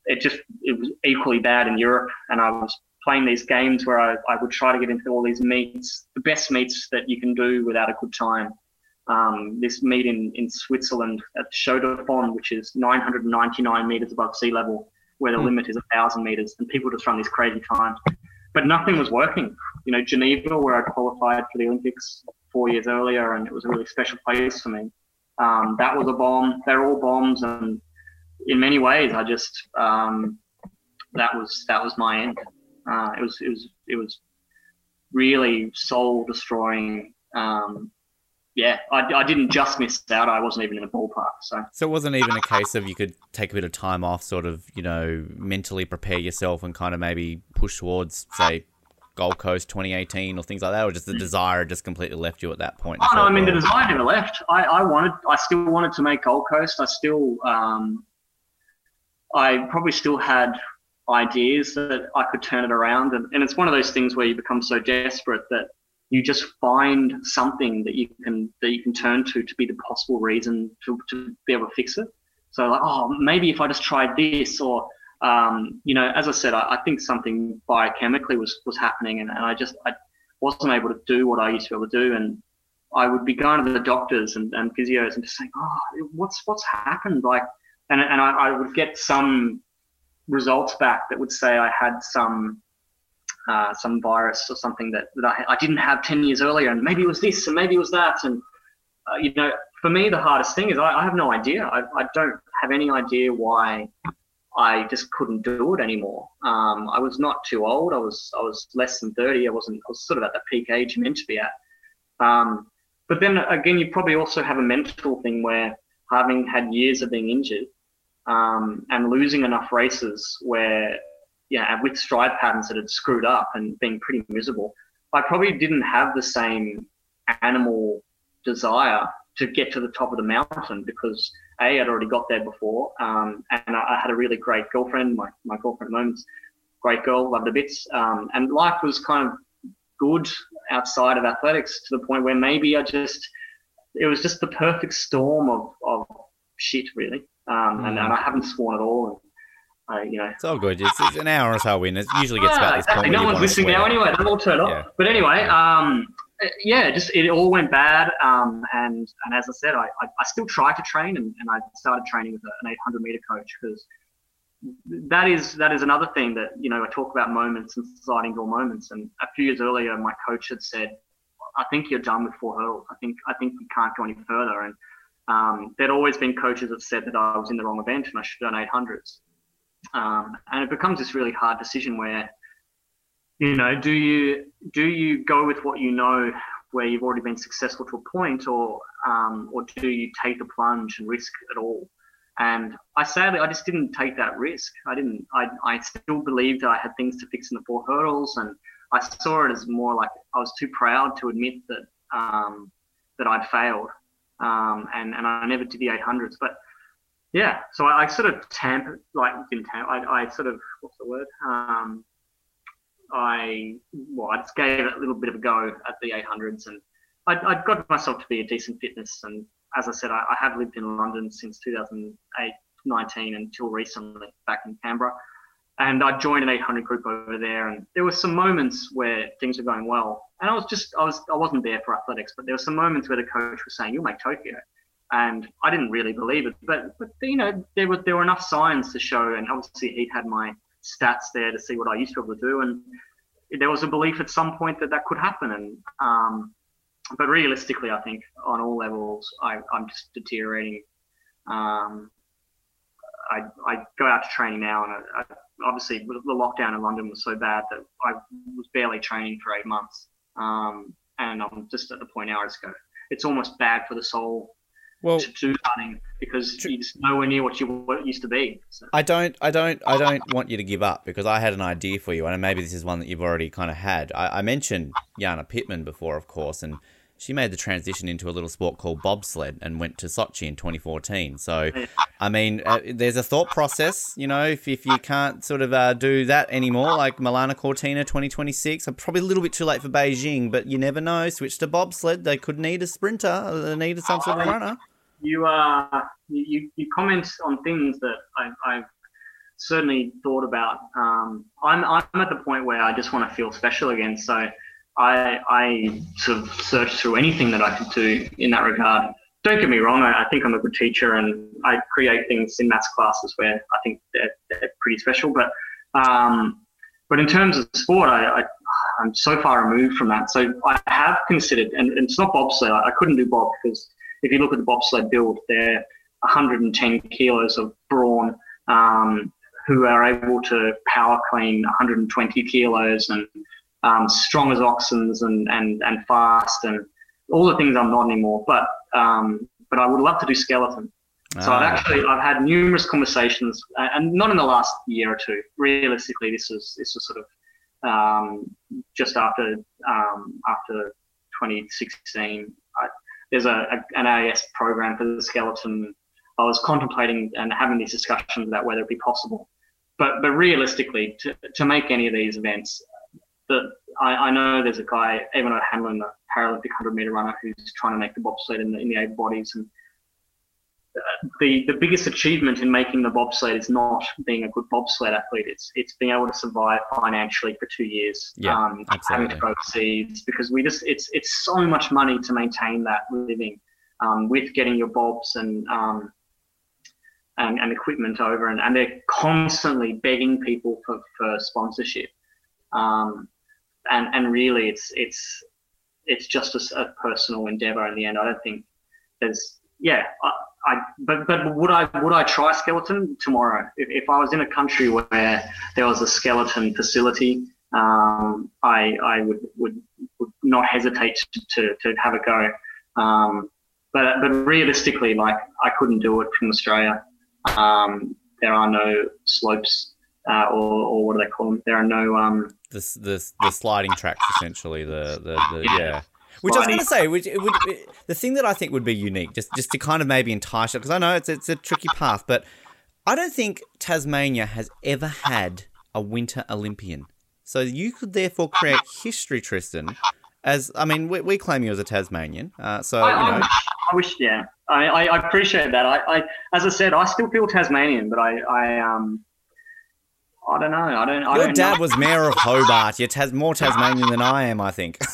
it just it was equally bad in Europe, and I was playing these games where I, I would try to get into all these meets, the best meets that you can do without a good time um, this meet in, in Switzerland at Fonds, which is 999 meters above sea level, where the mm. limit is 1,000 meters, and people just run these crazy times. But nothing was working. You know, Geneva, where I qualified for the Olympics four years earlier, and it was a really special place for me. Um, that was a bomb. They're all bombs, and in many ways, I just um, that was that was my end. Uh, it was it was it was really soul destroying. Um, yeah, I, I didn't just miss out. I wasn't even in the ballpark. So, so it wasn't even a case of you could take a bit of time off, sort of, you know, mentally prepare yourself and kind of maybe push towards, say, Gold Coast 2018 or things like that, or just the desire just completely left you at that point? Oh no, I mean the desire never left. I, I wanted, I still wanted to make Gold Coast. I still, um, I probably still had ideas that I could turn it around, and, and it's one of those things where you become so desperate that you just find something that you can that you can turn to to be the possible reason to, to be able to fix it. So like, oh, maybe if I just tried this, or um, you know, as I said, I, I, think something biochemically was was happening, and, and I just I wasn't able to do what I used to be able to do, and I would be going to the doctors and, and physios and just saying, oh, what's what's happened? Like, and and I, I would get some results back that would say I had some uh, some virus or something that, that I, I, didn't have 10 years earlier, and maybe it was this and maybe it was that. And, uh, you know, for me, the hardest thing is I, I have no idea. I, I, don't have any idea why I just couldn't do it anymore. Um, I was not too old. I was I was less than 30. I wasn't. I was sort of at the peak age meant to be at. Um, but then again, you probably also have a mental thing where having had years of being injured um, and losing enough races where yeah, with stride patterns that had screwed up and being pretty miserable, I probably didn't have the same animal desire to get to the top of the mountain because a I'd already got there before, um, and I, I, had a really great girlfriend. My my girlfriend at the moment, great girl, loved her bits, um, and life was kind of good outside of athletics to the point where maybe I just it was just the perfect storm of of shit really, um, mm. and, and I haven't sworn at all. I, you know, it's all good. It's, it's, an hour or so in. It usually gets about this exactly. point. No one's listening now anyway. They'll all turn off. Yeah. But anyway, um, yeah, just it all went bad. Um, and and as I said, I, I, I still try to train, and, and I started training with an 800 meter coach because that is that is another thing that you know I talk about moments and sliding door moments. And a few years earlier, my coach had said, "I think you're done with four hurdles. I think I think you can't go any further." And um, there'd always been coaches that said that I was in the wrong event and I should have done 800s. Um, and it becomes this really hard decision where, you know, do you do you go with what you know where you've already been successful to a point, or um, or do you take the plunge and risk it all? And I sadly, I just didn't take that risk. I didn't. I, I still believed that I had things to fix in the four hurdles, and I saw it as more like I was too proud to admit that um, that I'd failed, um, and and I never did the 800s. But yeah, so I, I sort of tampered, like didn't tamper. I, I sort of what's the word? Um, I well, I just gave it a little bit of a go at the 800s, and I, I got myself to be a decent fitness. And as I said, I, I have lived in London since 2008, 19 until recently, back in Canberra. And I joined an 800 group over there, and there were some moments where things were going well. And I was just, I was, I wasn't there for athletics, but there were some moments where the coach was saying, "You'll make Tokyo." and I didn't really believe it. But but you know there were there were enough signs to show, and obviously he'd had my stats there to see what I used to be able to do, and there was a belief at some point that that could happen. And um, but realistically, I think on all levels, I, I'm just deteriorating. Um, I, I go out to training now, and I, I, obviously the lockdown in London was so bad that I was barely training for eight months, um, and I'm just at the point now. I go, it's almost bad for the soul well, to do running because tr- it's nowhere near what you what it used to be. So. I don't, I don't, I don't want you to give up because I had an idea for you, and maybe this is one that you've already kind of had. I, I mentioned Jana Pittman before, of course, and she made the transition into a little sport called bobsled and went to Sochi in 2014. So, I mean, uh, there's a thought process, you know, if, if you can't sort of uh, do that anymore, like Milano Cortina 2026, I'm probably a little bit too late for Beijing, but you never know. Switch to bobsled. They could need a sprinter, they needed some sort of runner you uh, you, you comment on things that I, have certainly thought about. Um, I'm, I'm at the point where I just want to feel special again. So I, I sort of search through anything that I could do in that regard. Don't get me wrong, I, I think I'm a good teacher and I create things in maths classes where I think they're, they're pretty special. But um, but in terms of sport, I, I, am so far removed from that. So I have considered, and, and it's not bobsled. I, I couldn't do bob because if you look at the bobsled build, they're 110 kilos of brawn um, who are able to power clean 120 kilos and um, strong as oxens and, and, and fast and all the things I'm not anymore. But um, but I would love to do skeleton. So I've ah. actually I've had numerous conversations, and not in the last year or two. Realistically, this was this was sort of um, just after um, after 2016 there's a, a, an AIS program for the skeleton. I was contemplating and having these discussions about whether it'd be possible. But but realistically, to, to make any of these events, the, I, I know there's a guy, Evan O'Hanlon, a Paralympic 100 meter runner, who's trying to make the bobsled in the, in the able bodies. And the the biggest achievement in making the bobsled is not being a good bobsled athlete. It's it's being able to survive financially for two years. Yeah, um, having to go overseas because we just it's it's so much money to maintain that living um, with getting your bobs and um, and, and equipment over and, and they're constantly begging people for, for sponsorship. Um, and and really it's it's it's just a, a personal endeavor in the end. I don't think there's yeah. I, I but but would I would I try skeleton tomorrow if, if I was in a country where there was a skeleton facility? Um, I I would would, would not hesitate to, to, to have a go. Um, but but realistically, like I couldn't do it from Australia. Um, there are no slopes uh, or or what do they call them? There are no um, the the, the sliding tracks essentially. The the, the Yeah. Which I was going to say, which it would the thing that I think would be unique, just just to kind of maybe entice it, because I know it's it's a tricky path, but I don't think Tasmania has ever had a Winter Olympian. So you could therefore create history, Tristan. As I mean, we, we claim you as a Tasmanian, uh, so I, you know, wish, I wish, yeah, I, I, I appreciate that. I, I, as I said, I still feel Tasmanian, but I, I, um, I don't know. I don't. I your don't dad know. was mayor of Hobart. You're Tas- more Tasmanian than I am, I think.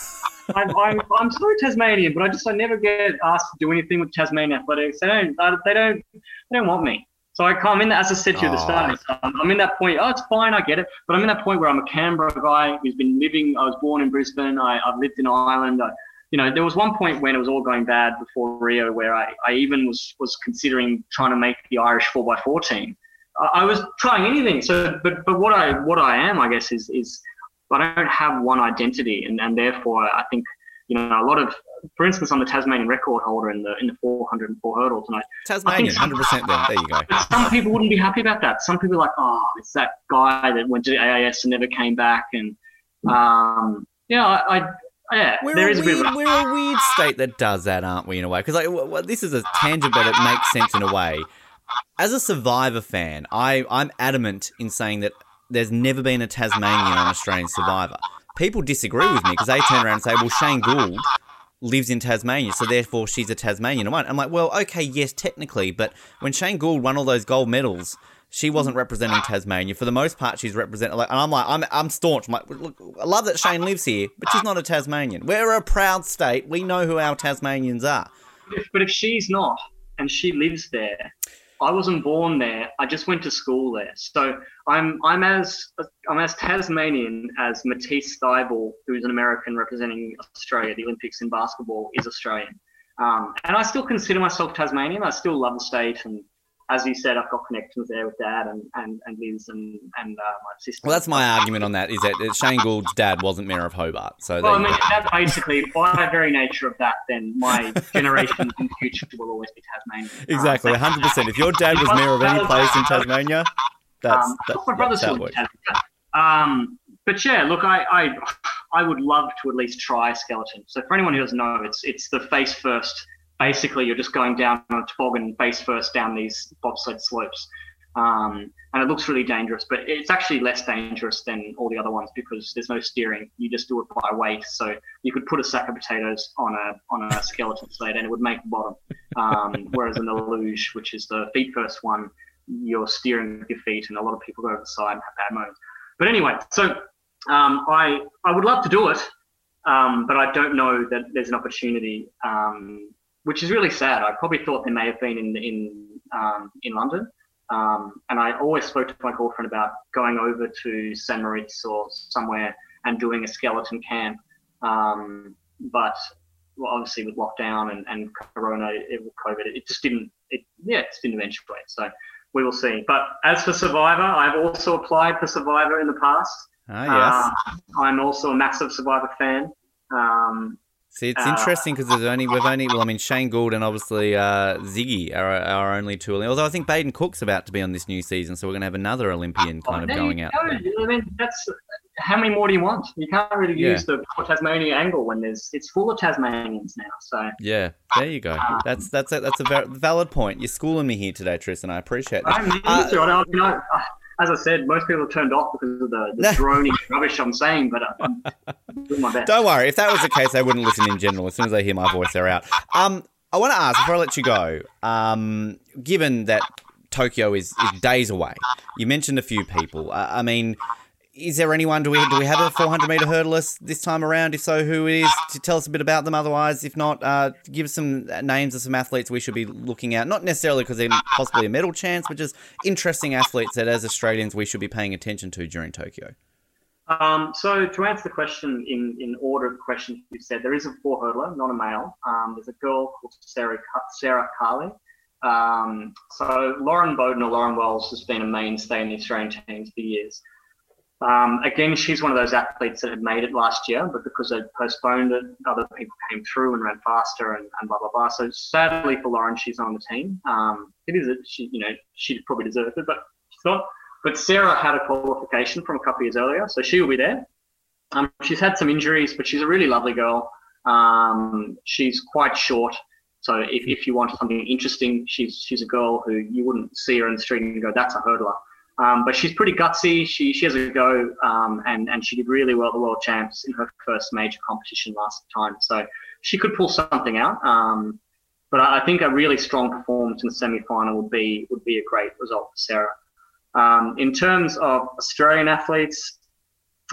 I'm, I'm, I'm so Tasmanian, but I just I never get asked to do anything with Tasmanian athletics. They don't. uh, They don't. They don't want me. So I come in. As I said to you at the start, I'm I'm in that point. Oh, it's fine. I get it. But I'm in that point where I'm a Canberra guy who's been living. I was born in Brisbane. I, I've lived in Ireland. I, you know, there was one point when it was all going bad before Rio, where I, I even was was considering trying to make the Irish four x four team. I, I was trying anything. So, but but what I what I am, I guess, is is I don't have one identity, and, and therefore I think you know a lot of, for instance, I'm the Tasmanian record holder in the in the 404 hurdles, and I Tasmanian, 100% then. There you go. some people wouldn't be happy about that. Some people are like, oh, it's that guy that went to the AIS and never came back, and um, yeah, I, I yeah, We're there a is a bit weird, a, we're a weird state that does that, aren't we? In a way, because like w- w- this is a tangent, but it makes sense in a way. As a Survivor fan, I I'm adamant in saying that there's never been a Tasmanian on Australian Survivor. People disagree with me because they turn around and say, "Well, Shane Gould lives in Tasmania, so therefore she's a Tasmanian." I'm like, "Well, okay, yes, technically, but when Shane Gould won all those gold medals." She wasn't representing Tasmania. For the most part, she's representing. Like, and I'm like, I'm, I'm staunch. I'm like, look, I love that Shane lives here, but she's not a Tasmanian. We're a proud state. We know who our Tasmanians are. but if she's not and she lives there, I wasn't born there. I just went to school there, so I'm I'm as I'm as Tasmanian as Matisse Thybulle, who's an American representing Australia, the Olympics in basketball, is Australian. Um, and I still consider myself Tasmanian. I still love the state, and as you said, I've got connections there with Dad and and, and Liz and and uh, my sister. Well, that's my argument on that. Is that that Shane Gould's dad wasn't mayor of Hobart, so Well, I mean, that basically, by the very nature of that, then my generation in the future will always be Tasmanian. Um, exactly, so- 100. percent If your dad was mayor of any place in Tasmania, that's um, that, my brother's that Tasmania. Um, but yeah, look, I, I I would love to at least try a skeleton. So for anyone who doesn't know, it's it's the face first. Basically, you're just going down on a toboggan face first down these bobsled slopes. Um, and it looks really dangerous, but it's actually less dangerous than all the other ones because there's no steering. You just do it by weight. So you could put a sack of potatoes on a on a skeleton sled and it would make the bottom. Um, whereas in the luge, which is the feet first one, you're steering with your feet, and a lot of people go over the side and have bad moments. But anyway, so um, I I would love to do it, um, but I don't know that there's an opportunity, um, which is really sad. I probably thought there may have been in in um, in London, um, and I always spoke to my girlfriend about going over to San Moritz or somewhere and doing a skeleton camp, um, but well, obviously with lockdown and, and Corona, it, COVID, it just didn't. It yeah, it just didn't eventuate. So we will see. But as for Survivor, I've also applied for Survivor in the past. Ah, yes. Uh, I'm also a massive Survivor fan. Um, See, it's uh, interesting because there's only we've only well, I mean, Shane Gould and obviously uh, Ziggy are our only two. Although I think Baden Cooke's about to be on this new season, so we're gonna have another Olympian kind of going out. there. I mean, that's how many more do you want? You can't really Yeah. use the Tasmania angle when there's it's full of Tasmanians now. So Yeah, there you go. That's that's a, that's a valid point. You're schooling me here today, Tristan. I appreciate that. I mean, Uh, so I you know, uh, as I said, most people are turned off because of the, the drony rubbish I'm saying, but uh, I'm doing my best. Don't worry. If that was the case, they wouldn't listen in general. As soon as they hear my voice, they're out. Um, I want to ask before I let you go. Um, given that Tokyo is, is days away, you mentioned a few people. Uh, I mean, is there anyone? Do we do we have a 400 meter hurdlist this time around? If so, who is? To tell us a bit about them. Otherwise, if not, uh, give us some names of some athletes we should be looking at. Not necessarily because they're possibly a medal chance, but just interesting athletes that, as Australians, we should be paying attention to during Tokyo. Um, so to answer the question in, in order of the questions you said, there is a four hurdler, not a male. Um, there's a girl called Sarah Sarah Carli. Um, so Lauren Boden or Lauren Wells has been a mainstay in the Australian teams for years. Um, again, she's one of those athletes that had made it last year, but because they postponed it, other people came through and ran faster and, and blah blah blah. So sadly for Lauren, she's on the team. Um, it is a, she, you know, she probably deserved it, but she's not. But Sarah had a qualification from a couple of years earlier, so she will be there. Um, she's had some injuries, but she's a really lovely girl. Um, she's quite short, so if, if you want something interesting, she's she's a girl who you wouldn't see her in the street and go, "That's a hurdler." Um, but she's pretty gutsy. She she has a go, um, and and she did really well at the world champs in her first major competition last time. So she could pull something out. Um, but I think a really strong performance in the semi final would be would be a great result for Sarah. Um, in terms of Australian athletes,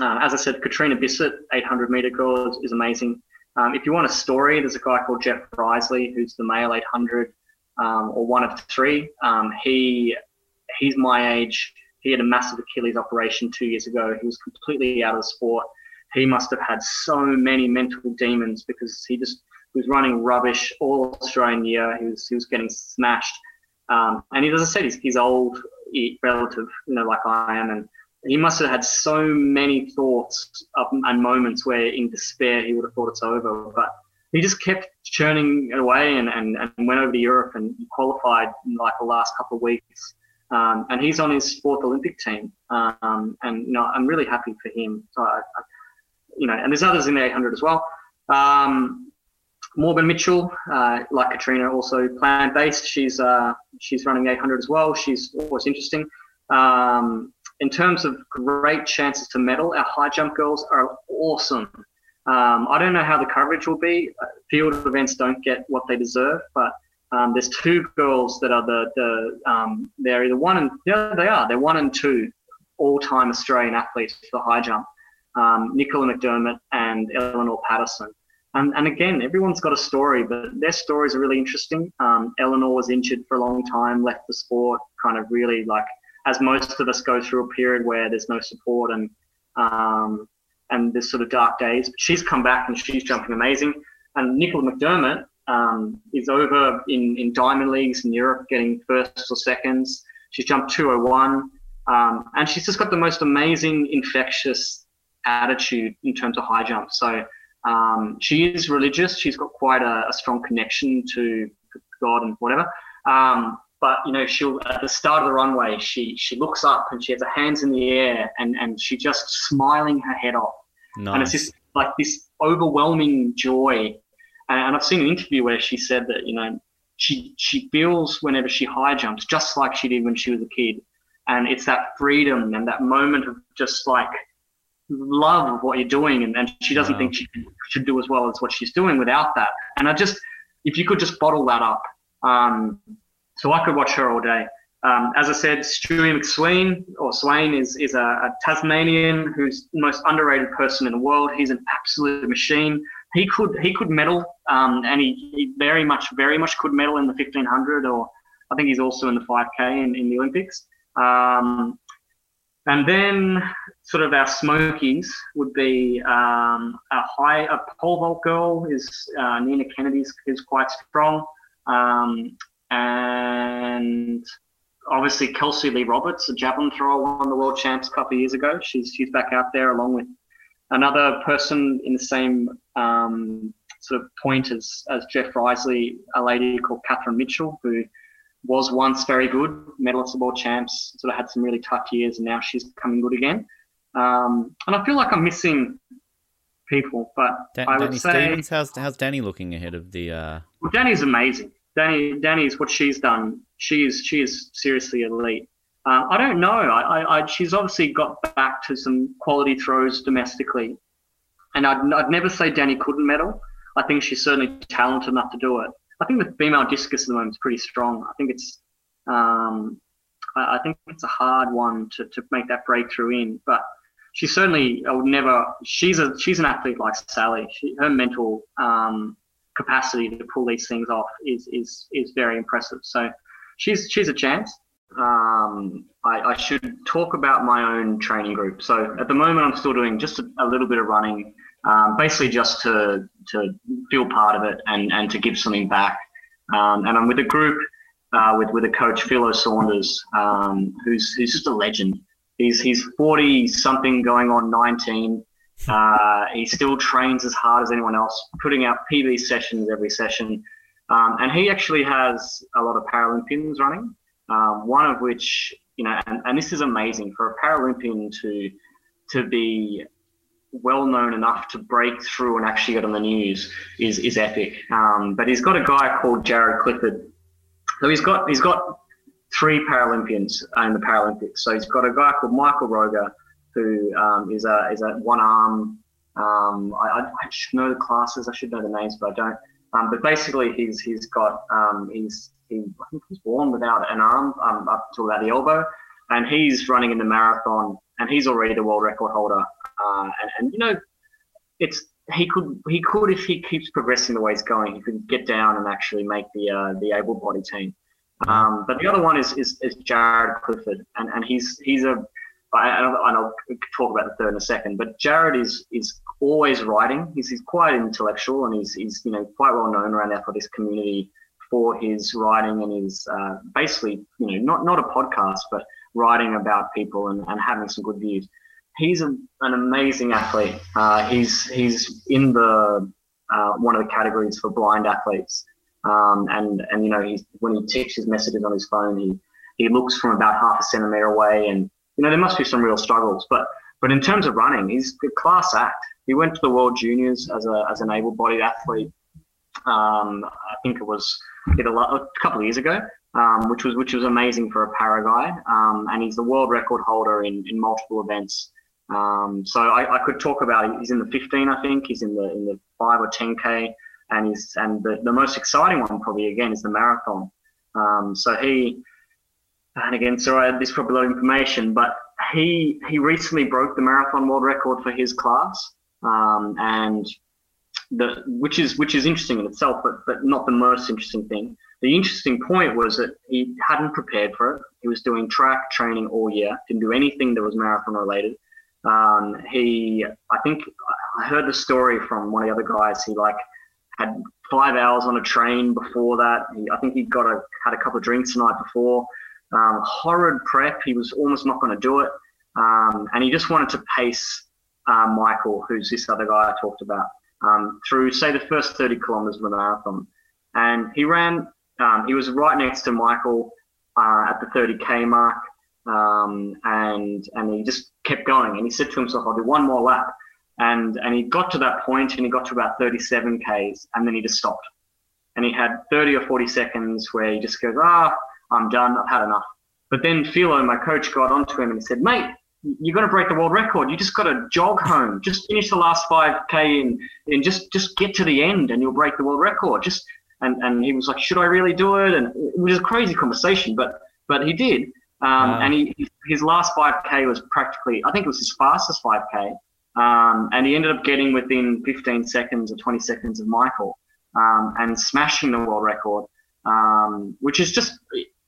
uh, as I said, Catriona Bisset, 800 meter girl, is, is amazing. Um, if you want a story, there's a guy called Jeff Riseley, who's the male 800 um, or one of three. He he's my age. He had a massive Achilles operation two years ago. He was completely out of the sport. He must have had so many mental demons because he just was running rubbish all Australian year. He was he was getting smashed. Um, and he, as I said, he's, he's old relative, you know, like I am, and he must have had so many thoughts and moments where, in despair, he would have thought it's over. But he just kept churning away and, and, and went over to Europe and qualified in like the last couple of weeks. Um, and he's on his fourth Olympic team. Um, and you know, I'm really happy for him. So, I, I, you know, and there's others in the 800 as well. Um, Morgan Mitchell, uh, like Catriona, also plant based. She's uh, she's running the 800 as well. She's always interesting. Um, in terms of great chances to medal, our high jump girls are awesome. Um, I don't know how the coverage will be. Field events don't get what they deserve, but um, there's two girls that are the the um, they're either one and yeah they are they're one and two all-time Australian athletes for high jump. Um, Nicola McDermott and Eleanor Patterson. And, and again, everyone's got a story, but their stories are really interesting. Um, Eleanor was injured for a long time, left the sport, kind of really like, as most of us go through a period where there's no support and um, and there's sort of dark days. But she's come back and she's jumping amazing. And Nicola McDermott um, is over in, in diamond leagues in Europe, getting firsts or seconds. She's jumped 201. Um, and she's just got the most amazing, infectious attitude in terms of high jump. So um, she is religious. She's got quite a, a, strong connection to God and whatever. Um, but you know, she'll at the start of the runway, she she looks up and she has her hands in the air and and she just smiling her head off. Nice. And it's just like this overwhelming joy. And, I've seen an interview where she said that you know she she feels whenever she high jumps just like she did when she was a kid, and it's that freedom and that moment of just like love of what you're doing, and, and she doesn't wow. think she should do as well as what she's doing without that. And I just, if you could just bottle that up, um, so I could watch her all day. Um, as I said, Stewie McSweyn or Swain is is a, a, Tasmanian who's the most underrated person in the world. He's an absolute machine. He could he could medal, um, and he, he, very much very much could medal in the 1500 or I think he's also in the 5K in, in the Olympics. Um, and then sort of our smokies would be um, a high, a pole vault girl is uh, Nina Kennedy's is quite strong. Um, and obviously Kelsey Lee Roberts, a javelin thrower, won the world champs a couple of years ago. She's, she's back out there along with another person in the same um, sort of point as, as Jeff Riseley, a lady called Kathryn Mitchell, who was once very good, medalist of world champs, sort of had some really tough years, and now she's coming good again. Um, and I feel like I'm missing people, but Dan- I would Dani say Stevens, how's how's Dani looking ahead of the? Uh... Well, Dani's amazing. Dani, Dani's what she's done. She is she is seriously elite. Uh, I don't know. I, I, I, she's obviously got back to some quality throws domestically, and I'd, I'd never say Dani couldn't medal. I think she's certainly talented enough to do it. I think the female discus at the moment is pretty strong. I think it's um, I, I think it's a hard one to, to make that breakthrough in, but she certainly I would never. She's a she's an athlete like Sally. She, her mental um, capacity to pull these things off is is is very impressive. So she's she's a chance. Um, I, I, should talk about my own training group. So at the moment, I'm still doing just a, a little bit of running, um, basically just to to feel part of it and and to give something back. Um, and I'm with a group uh, with with a coach, Philo Saunders, um, who's who's just a legend. He's he's 40 something, going on 19. Uh, he still trains as hard as anyone else, putting out PB sessions every session. Um, and he actually has a lot of Paralympians running, um, one of which, you know, and, and this is amazing for a Paralympian to to be well known enough to break through and actually get on the news is is epic. Um, but he's got a guy called Jaryd Clifford. So he's got he's got three Paralympians in the Paralympics. So he's got a guy called Michael Roeger, who um, is a is a one arm. Um, I, I, should know the classes. I should know the names, but I don't. Um, but basically, he's he's got um, he's he I think he's born without an arm um, up to about the elbow, and he's running in the marathon, and he's already the world record holder. Uh, and, and you know, it's he could he could if he keeps progressing the way he's going, he could get down and actually make the uh, the able body team. Um, but the other one is, is, is Jaryd Clifford, and, and he's he's a I, and I'll talk about the third in a second. But Jaryd is is always writing. He's, he's quite intellectual, and he's he's you know quite well known around the athletics community for his writing and his uh, basically you know not not a podcast, but writing about people and, and having some good views. He's a, an amazing athlete. Uh, he's he's in the uh, one of the categories for blind athletes. Um, and and you know he's when he texts his messages on his phone, he he looks from about half a centimeter away, and you know there must be some real struggles. But but in terms of running, he's a class act. He went to the World Juniors as a as an able-bodied athlete. Um, think it was a, couple of years ago, um, which was which was amazing for a para guy. Um, and he's the world record holder in, in multiple events. Um, so I, I, could talk about. He's in the 15, I think. He's in the in the five or 10k and he's and the, the most exciting one probably again is the marathon. Um, so he, and again, sorry, this is probably a lot of information, but he he recently broke the marathon world record for his class, um, and the which is which is interesting in itself, but but not the most interesting thing. The interesting point was that he hadn't prepared for it. He was doing track training all year, didn't do anything that was marathon related. Um, he, I think, I heard the story from one of the other guys. He like had five hours on a train before that. He, I think he got a had a couple of drinks the night before. Um, horrid prep. He was almost not going to do it, um, and he just wanted to pace uh, Michael, who's this other guy I talked about, um, through say the first 30 kilometers of the marathon. And he ran. Um, he was right next to Michael uh, at the 30k mark, um, and and he just kept going. And he said to himself, "I'll do one more lap." And, and he got to that point and he got to about 37 Ks and then he just stopped. And he had 30 or 40 seconds where he just goes, ah, I'm done. I've had enough. But then Philo, my coach, got onto him and he said, mate, you're going to break the world record. You just got to jog home. Just finish the last 5K and, and just, just get to the end and you'll break the world record. Just and, and he was like, should I really do it? And it was a crazy conversation, but but he did. Um, wow. And he, his last 5K was practically, I think it was his fastest 5K. Um, and he ended up getting within 15 seconds or 20 seconds of Michael um, and smashing the world record, um, which is just,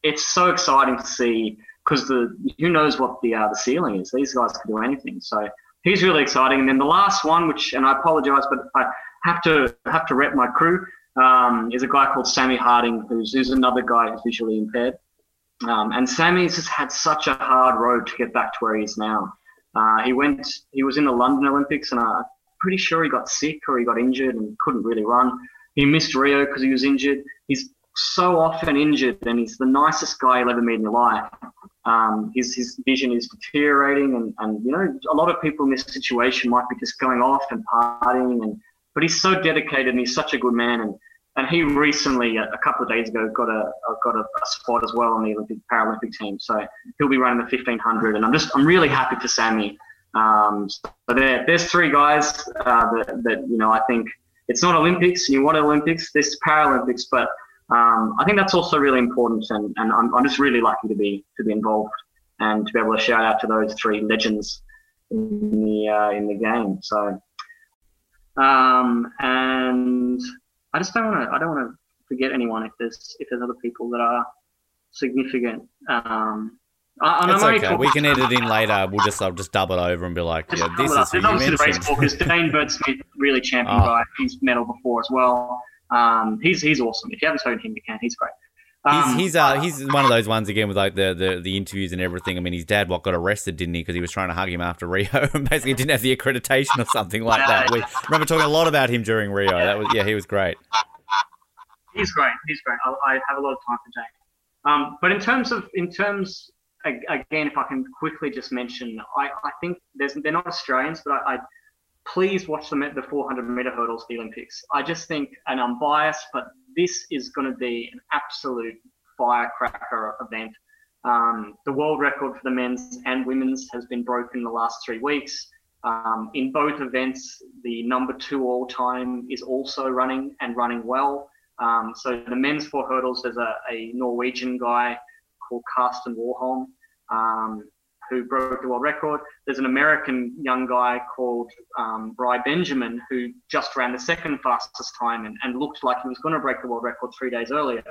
it's so exciting to see because the who knows what the uh, the ceiling is. These guys can do anything. So he's really exciting. And then the last one, which, and I apologize, but I have to have to rep my crew, um, is a guy called Sammy Harding, who's, who's another guy who's visually impaired. Um, and Sammy's just had such a hard road to get back to where he is now. Uh, he went. He was in the London Olympics, and I'm pretty sure he got sick or he got injured and couldn't really run. He missed Rio because he was injured. He's so often injured, and he's the nicest guy you'll ever meet in your life. Um, his his vision is deteriorating, and, and you know a lot of people in this situation might be just going off and partying, and but he's so dedicated and he's such a good man, and and he recently, a couple of days ago, got a got a, a, spot as well on the Olympic Paralympic team. So he'll be running the 1500, and I'm just I'm really happy for Sammy. Um, so there, there's three guys uh, that, that you know I think it's not Olympics. You want Olympics, this Paralympics, but um, I think that's also really important, and, and I'm, I'm just really lucky to be to be involved and to be able to shout out to those three legends in the uh, in the game. So, um, and I just don't want to I don't want to forget anyone if there's if there's other people that are significant. Um, I, It's okay. We can edit in later. We'll just I'll just dub it over and be like, yeah, this is There's obviously the race mentioned. walkers. Dane Bird-Smith, really champion Oh. guy. He's medal before as well. Um, he's he's awesome. If you haven't heard him, you can. He's great. Um, He's he's uh he's one of those ones again with like the, the, the interviews and everything. I mean, his dad what got arrested, didn't he? Because he was trying to hug him after Rio and basically didn't have the accreditation or something like that. We remember talking a lot about him during Rio. That was yeah, he was great. He's great. He's great. I, I have a lot of time for Jake. Um, but in terms of in terms again, if I can quickly just mention, I, I think there's they're not Australians, but I, I please watch them at the 400 meter hurdles, the Olympics. I just think, and I'm biased, but this is going to be an absolute firecracker event. Um, the world record for the men's and women's has been broken in the last three weeks. Um, in both events, the number two all time is also running and running well. Um, so the men's four hurdles, there's a, a Norwegian guy called Karsten Warholm um, who broke the world record. There's an American young guy called um, Rai Benjamin who just ran the second fastest time and, and looked like he was going to break the world record three days earlier.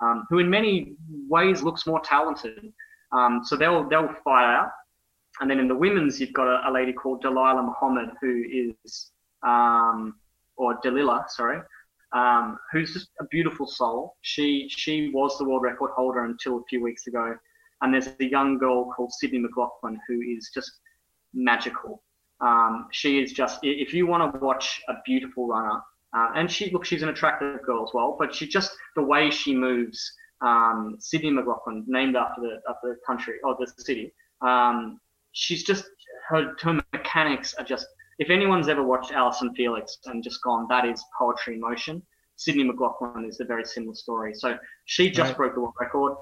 Um, who in many ways looks more talented. Um, so they'll they'll fight out. And then in the women's, you've got a, a lady called Dalilah Muhammad who is, um, or Delilah, sorry, um, who's just a beautiful soul. She she was the world record holder until a few weeks ago. And there's a young girl called Sydney McLaughlin who is just magical. Um, she is just, if you want to watch a beautiful runner, uh, and she look she's an attractive girl as well, but she just the way she moves. Um, Sydney McLaughlin, named after the after the country or the city. Um, she's just her her mechanics are just. If anyone's ever watched Allyson Felix and just gone, that is poetry in motion. Sydney McLaughlin is a very similar story. So she just Right. broke the world record.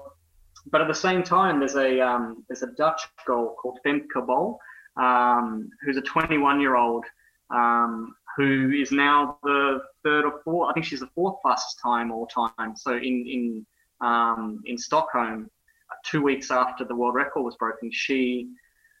But at the same time, there's a um, there's a Dutch girl called Femke Bol, um, who's a 21 year old um, who is now the third or fourth. I think she's the fourth fastest time all time. So in in um, in Stockholm, two weeks after the world record was broken, she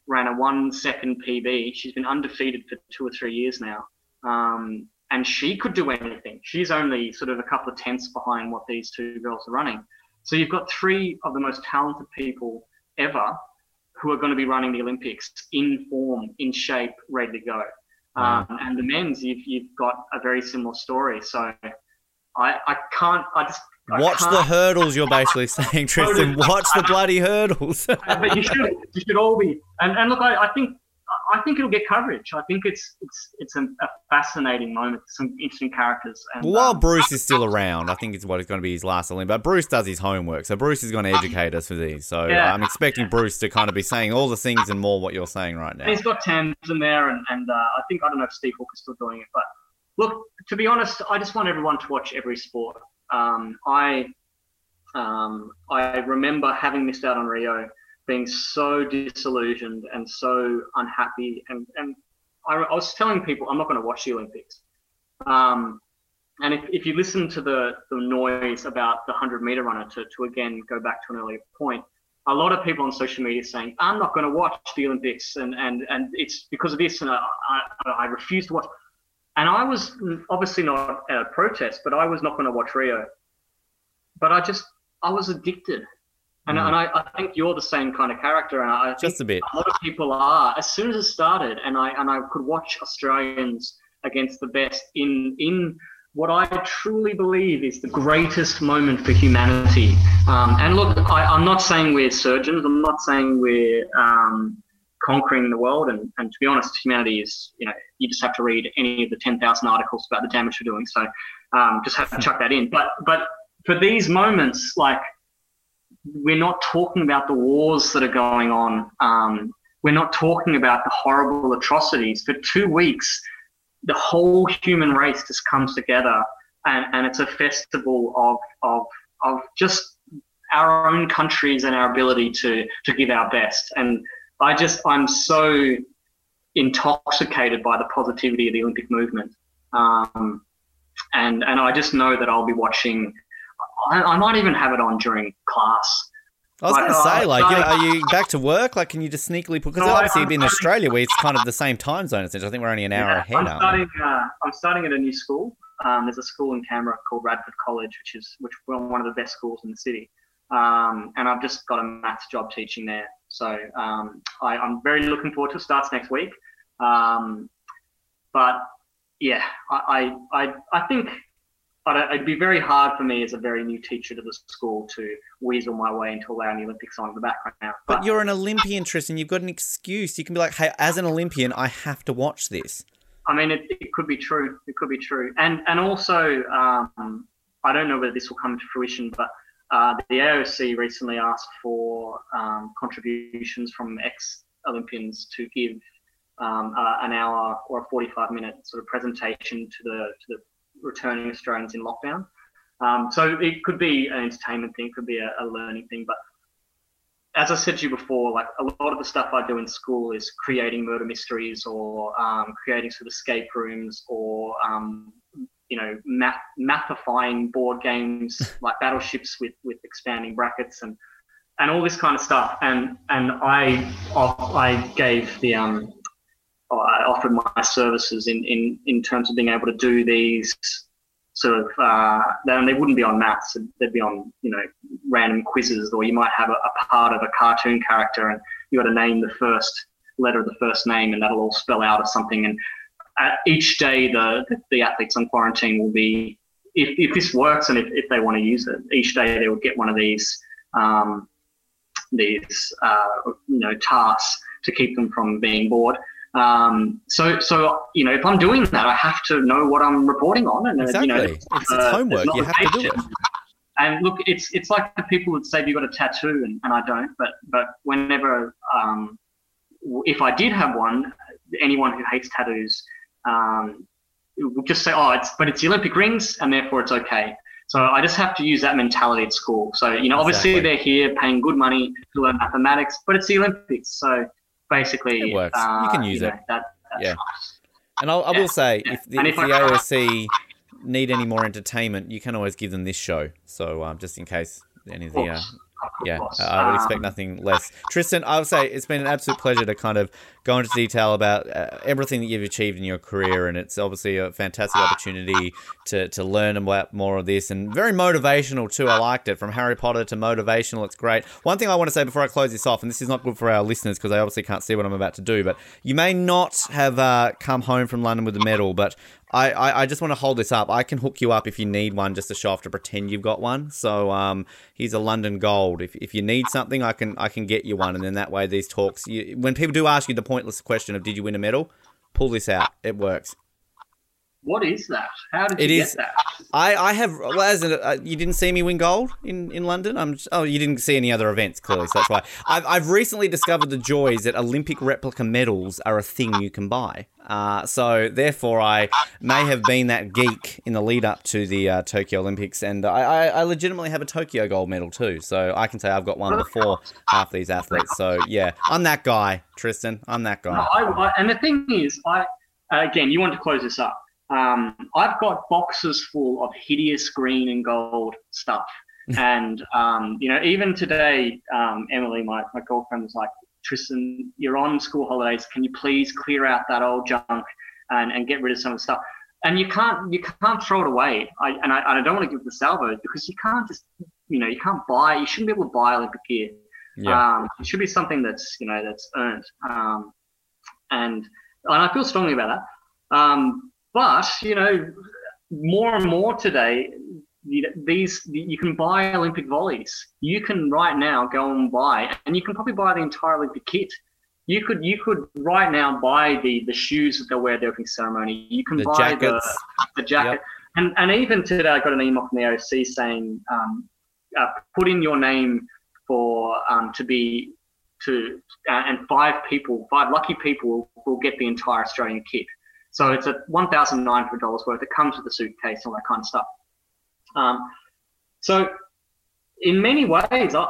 ran a one second PB. She's been undefeated for two or three years now. Um, and she could do anything. She's only sort of a couple of tenths behind what these two girls are running. So you've got three of the most talented people ever who are going to be running the Olympics in form, in shape, ready to go. Um, and the men's, you've, you've got a very similar story. So I, I can't, I just. I Watch can't- the hurdles, you're basically saying, Tristan. Watch the bloody hurdles. but you should you should all be and, and look I, I think I think it'll get coverage. I think it's it's it's a, a fascinating moment. Some interesting characters. And, Well, while um, Bruce is still around, I think it's what is going to be his last Olympic. But Bruce does his homework, so Bruce is going to educate us for these. So Yeah. I'm expecting Bruce to kind of be saying all the things and more what you're saying right now. and he's got Thames in there, and, and uh, I think I don't know if Steve Hook is still doing it, but look, to be honest, I just want everyone to watch every sport. Um, I um, I remember having missed out on Rio, being so disillusioned and so unhappy, and and I, I was telling people I'm not going to watch the Olympics. Um, and if, if you listen to the, the noise about the 100 meter runner, to, to again go back to an earlier point, a lot of people on social media saying, I'm not going to watch the Olympics and, and, and it's because of this and I, I, I refuse to watch. And I was obviously not at a protest, but I was not going to watch Rio. But I just, I was addicted. And, Mm. and I, I think you're the same kind of character. And I, Just a bit. a lot of people are. As soon as it started, and I and I could watch Australians against the best in in what I truly believe is the greatest moment for humanity. Um, and look, I, I'm not saying we're surgeons. I'm not saying we're um, conquering the world. And, and to be honest, humanity is you know you just have to read any of the 10,000 articles about the damage we're doing. So um, just have to chuck that in. But but for these moments, like we're not talking about the wars that are going on. Um, we're not talking about the horrible atrocities. For two weeks, the whole human race just comes together, and, and it's a festival of, of, of just our own countries and our ability to, to give our best. And I just, I'm so intoxicated by the positivity of the Olympic movement. Um, and, and I just know that I'll be watching I, I might even have it on during class. I was Like, going to say, like, you know, starting- are you back to work? Like, can you just sneakily put? Because No, obviously, I'm in starting- Australia, where it's kind of the same time zone. Essentially, I think we're only an hour Yeah, ahead. I'm starting. Uh, I'm starting at a new school. Um, there's a school in Canberra called Radford College, which is which one of the best schools in the city. Um, and I've just got a maths job teaching there, so um, I, I'm very looking forward to it. Starts next week. Um, but yeah, I I, I, I think I it'd be very hard for me as a very new teacher to the school to weasel my way into allowing the Olympics on in the background. But you're an Olympian, Tristan. You've got an excuse. You can be like, hey, as an Olympian, I have to watch this. I mean, it, it could be true. It could be true. And and also, um, I don't know whether this will come to fruition, but uh, the AOC recently asked for um, contributions from ex-Olympians to give um, uh, an hour or a 45-minute sort of presentation to the to the returning Australians in lockdown. Um, so it could be an entertainment thing, could be a, a learning thing, but as I said to you before, like a lot of the stuff I do in school is creating murder mysteries or um, creating sort of escape rooms or um, you know math mathifying board games like battleships with with expanding brackets and and all this kind of stuff. And and I I gave the um I offered my services in in in terms of being able to do these sort of uh, then they wouldn't be on maths they'd be on you know random quizzes or you might have a, a part of a cartoon character and you got to name the first letter of the first name and that'll all spell out or something. And uh, each day the the athletes on quarantine will be if, if this works and if, if they want to use it each day they will get one of these um, these uh, you know tasks to keep them from being bored um, so, so you know, if I'm doing that, I have to know what I'm reporting on, and uh, Exactly. you know, it's, it's uh, homework. there's You have to do it. And look, it's it's like the people that say you got a tattoo, and, and I don't. But but whenever um, if I did have one, anyone who hates tattoos um, would just say, oh, it's but it's the Olympic rings, and therefore it's okay. So I just have to use that mentality at school. So you know, obviously Exactly. they're here paying good money to learn mathematics, but it's the Olympics, so basically It works. You uh, can use know, it. That, Yeah. nice. And I'll, I Yeah, will say, yeah. if the, if the need any more entertainment, you can always give them this show. So um, just in case any of the uh, yeah. I would expect nothing less. Tristan, I would say it's been an absolute pleasure to kind of go into detail about uh, everything that you've achieved in your career, and it's obviously a fantastic opportunity to, to learn about more of this, and very motivational too. I liked it from Harry Potter to motivational. It's great. One thing I want to say before I close this off, and this is not good for our listeners because they obviously can't see what I'm about to do, but you may not have uh, come home from London with a medal, but I, I, I just want to hold this up. I can hook you up if you need one just to show off to pretend you've got one. So um, here's a London Gold. If, if you need something, I can I can get you one, and then that way these talks. You, when people do ask you the pointless question of did you win a medal, pull this out. It works. What is that? How did It you is- get that? I, I have well, as a, uh, you didn't see me win gold in, in London. I'm just- oh you didn't see any other events clearly, so that's why. I've, I've recently discovered the joys that Olympic replica medals are a thing you can buy. Uh, so therefore, I may have been that geek in the lead up to the uh, Tokyo Olympics, and I, I, I legitimately have a Tokyo gold medal too. So I can say I've got one before half these athletes. So yeah, I'm that guy, Tristan. I'm that No, guy. I, I, and the thing is, I again, you want to close this up. Um, I've got boxes full of hideous green and gold stuff, and um, you know, even today, um, Emily, my, my girlfriend, was like, "Tristan, you're on school holidays. Can you please clear out that old junk and, and get rid of some of the stuff?" And you can't you can't throw it away. I, and I, and I don't want to give the salvo because you can't just you know you can't buy. You shouldn't be able to buy Olympic gear. Yeah. Um, it should be something that's you know that's earned, um, and and I feel strongly about that. But you know, more and more today, you- these you can buy Olympic volleys. You can right now go and buy, and you can probably buy the entire Olympic kit. You could you could right now buy the the shoes that they'll wear at the opening ceremony. You can The buy jackets. the the jacket. Yep. And, and even today, I got an email from the OC saying, um, uh, put in your name for um, to be to uh, and five people, five lucky people will, will get the entire Australian kit. So it's a one thousand nine hundred dollars worth. It comes with a suitcase, and all that kind of stuff. Um, so in many ways, I,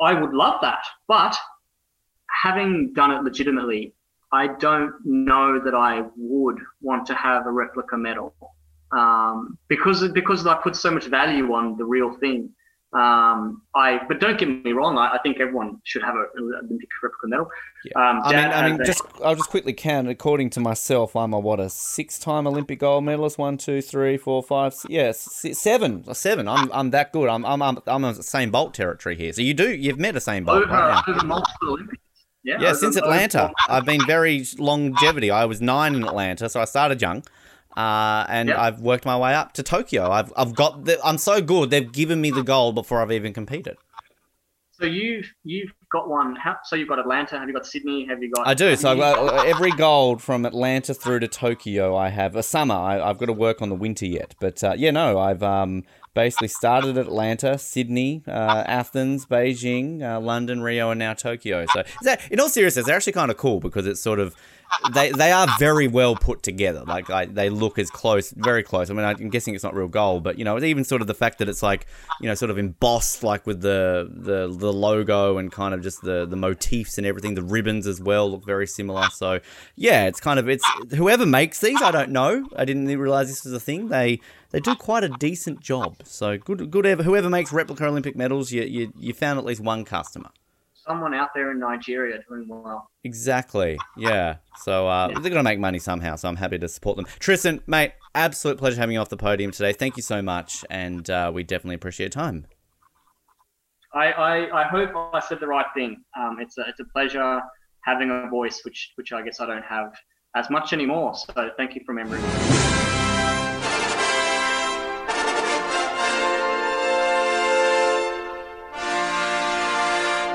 I would love that, but having done it legitimately, I don't know that I would want to have a replica medal. um, because because I put so much value on the real thing. Um, I but don't get me wrong. I, I think everyone should have a- an Olympic replica medal. Um, I mean, I mean, a- just I'll just quickly count. According to myself, I'm a what a six-time Olympic gold medalist. One, two, three, four, five. s- Yes, yeah, seven. Seven. I'm I'm that good. I'm I'm I'm, I'm a Usain Bolt territory here. So you do you've met a Usain Bolt over, right now. over multiple Olympics. Yeah, Yeah, since Atlanta, I've been very longevity. I was nine in Atlanta, so I started young, uh, and Yep. I've worked my way up to Tokyo. I've I've got the, I'm so good. They've given me the gold before I've even competed. So you've you've got one. How, so you've got Atlanta. Have you got Sydney? Have you got? I do. So I've got every gold from Atlanta through to Tokyo. I have a summer. I, I've got to work on the winter yet, but uh, yeah, no, I've um, basically started at Atlanta, Sydney, uh, Athens, Beijing, uh, London, Rio, and now Tokyo. So is that, in all seriousness, they're actually kind of cool because it's sort of they they are very well put together. Like I, they look as close, very close. I mean, I'm guessing it's not real gold, but you know, it's even sort of the fact that it's like you know, sort of embossed, like with the the the logo and kind of just the the motifs and everything. The ribbons as well look very similar. So yeah, it's kind of it's whoever makes these. I don't know. I didn't realize this was a thing. They they do quite a decent job. So good good ever whoever makes replica Olympic medals. You you you found at least one customer. Someone out there in Nigeria doing well. Exactly. Yeah. So uh, they're going to make money somehow. So I'm happy to support them. Tristan, mate, absolute pleasure having you off the podium today. Thank you so much, and uh, we definitely appreciate your time. I, I, I hope I said the right thing. Um, it's a it's a pleasure having a voice, which which I guess I don't have as much anymore. So thank you for remembering.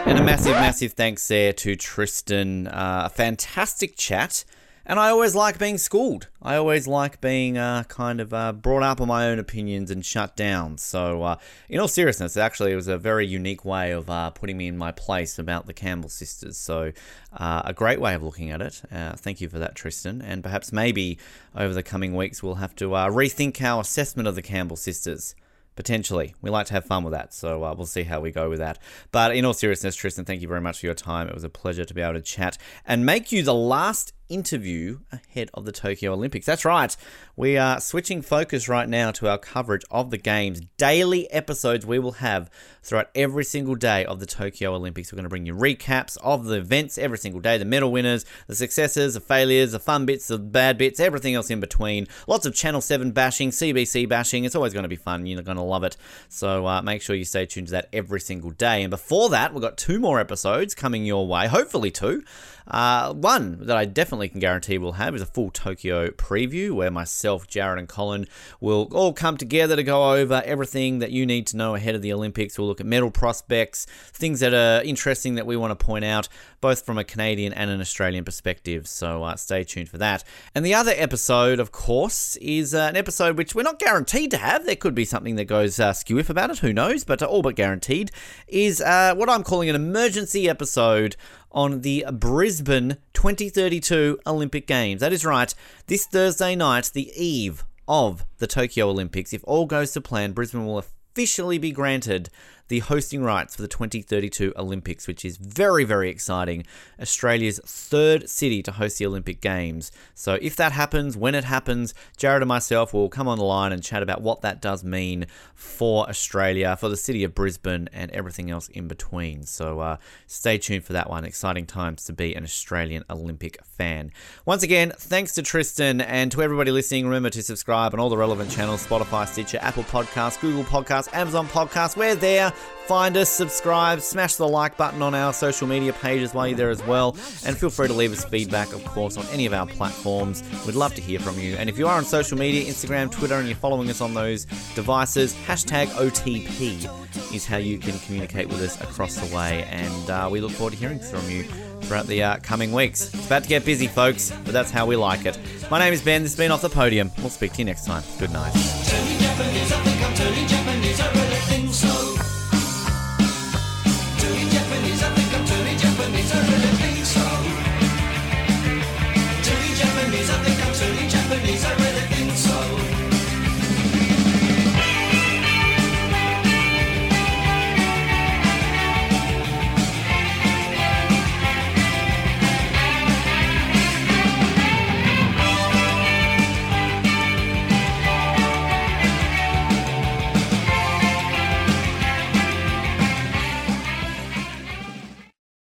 And a massive, massive thanks there to Tristan. Uh, a fantastic chat. And I always like being schooled. I always like being uh, kind of uh, brought up on my own opinions and shut down. So, uh, in all seriousness, actually, it was a very unique way of uh, putting me in my place about the Campbell sisters. So, uh, a great way of looking at it. Uh, thank you for that, Tristan. And perhaps maybe over the coming weeks, we'll have to rethink our assessment of the Campbell sisters. Potentially. We like to have fun with that, so uh, we'll see how we go with that. But in all seriousness, Tristan, thank you very much for your time. It was a pleasure to be able to chat and make you the last interview ahead of the Tokyo Olympics. That's right. We are switching focus right now to our coverage of the Games. Daily episodes we will have throughout every single day of the Tokyo Olympics. We're going to bring you recaps of the events every single day, the medal winners, the successes, the failures, the fun bits, the bad bits, everything else in between. Lots of Channel 7 bashing, CBC bashing. It's always going to be fun. You're going to love it. So uh, make sure you stay tuned to that every single day. And before that, we've got two more episodes coming your way, hopefully two. Uh, one that I definitely can guarantee we'll have is a full Tokyo preview where myself, Jared, and Colin will all come together to go over everything that you need to know ahead of the Olympics. We'll look at medal prospects, things that are interesting that we want to point out, both from a Canadian and an Australian perspective. So uh, stay tuned for that. And the other episode, of course, is uh, an episode which we're not guaranteed to have. There could be something that goes uh, skew if about it, who knows, but uh, all but guaranteed is uh, what I'm calling an emergency episode on the Brisbane 2032 Olympic Games. That is right, this Thursday night, the eve of the Tokyo Olympics, if all goes to plan, Brisbane will officially be granted the hosting rights for the 2032 Olympics, which is very, very exciting. Australia's third city to host the Olympic Games. So, if that happens, when it happens, Jared and myself will come on the line and chat about what that does mean for Australia, for the city of Brisbane, and everything else in between. So, uh, stay tuned for that one. Exciting times to be an Australian Olympic fan. Once again, thanks to Tristan and to everybody listening. Remember to subscribe on all the relevant channels Spotify, Stitcher, Apple Podcasts, Google Podcasts, Amazon Podcasts. We're there. Find us, subscribe, smash the like button on our social media pages while you're there as well. And feel free to leave us feedback, of course, on any of our platforms. We'd love to hear from you. And if you are on social media, Instagram, Twitter, and you're following us on those devices, hashtag OTP is how you can communicate with us across the way. And uh, we look forward to hearing from you throughout the uh, coming weeks. It's about to get busy, folks, but that's how we like it. My name is Ben. This has been Off the Podium. We'll speak to you next time. Good night.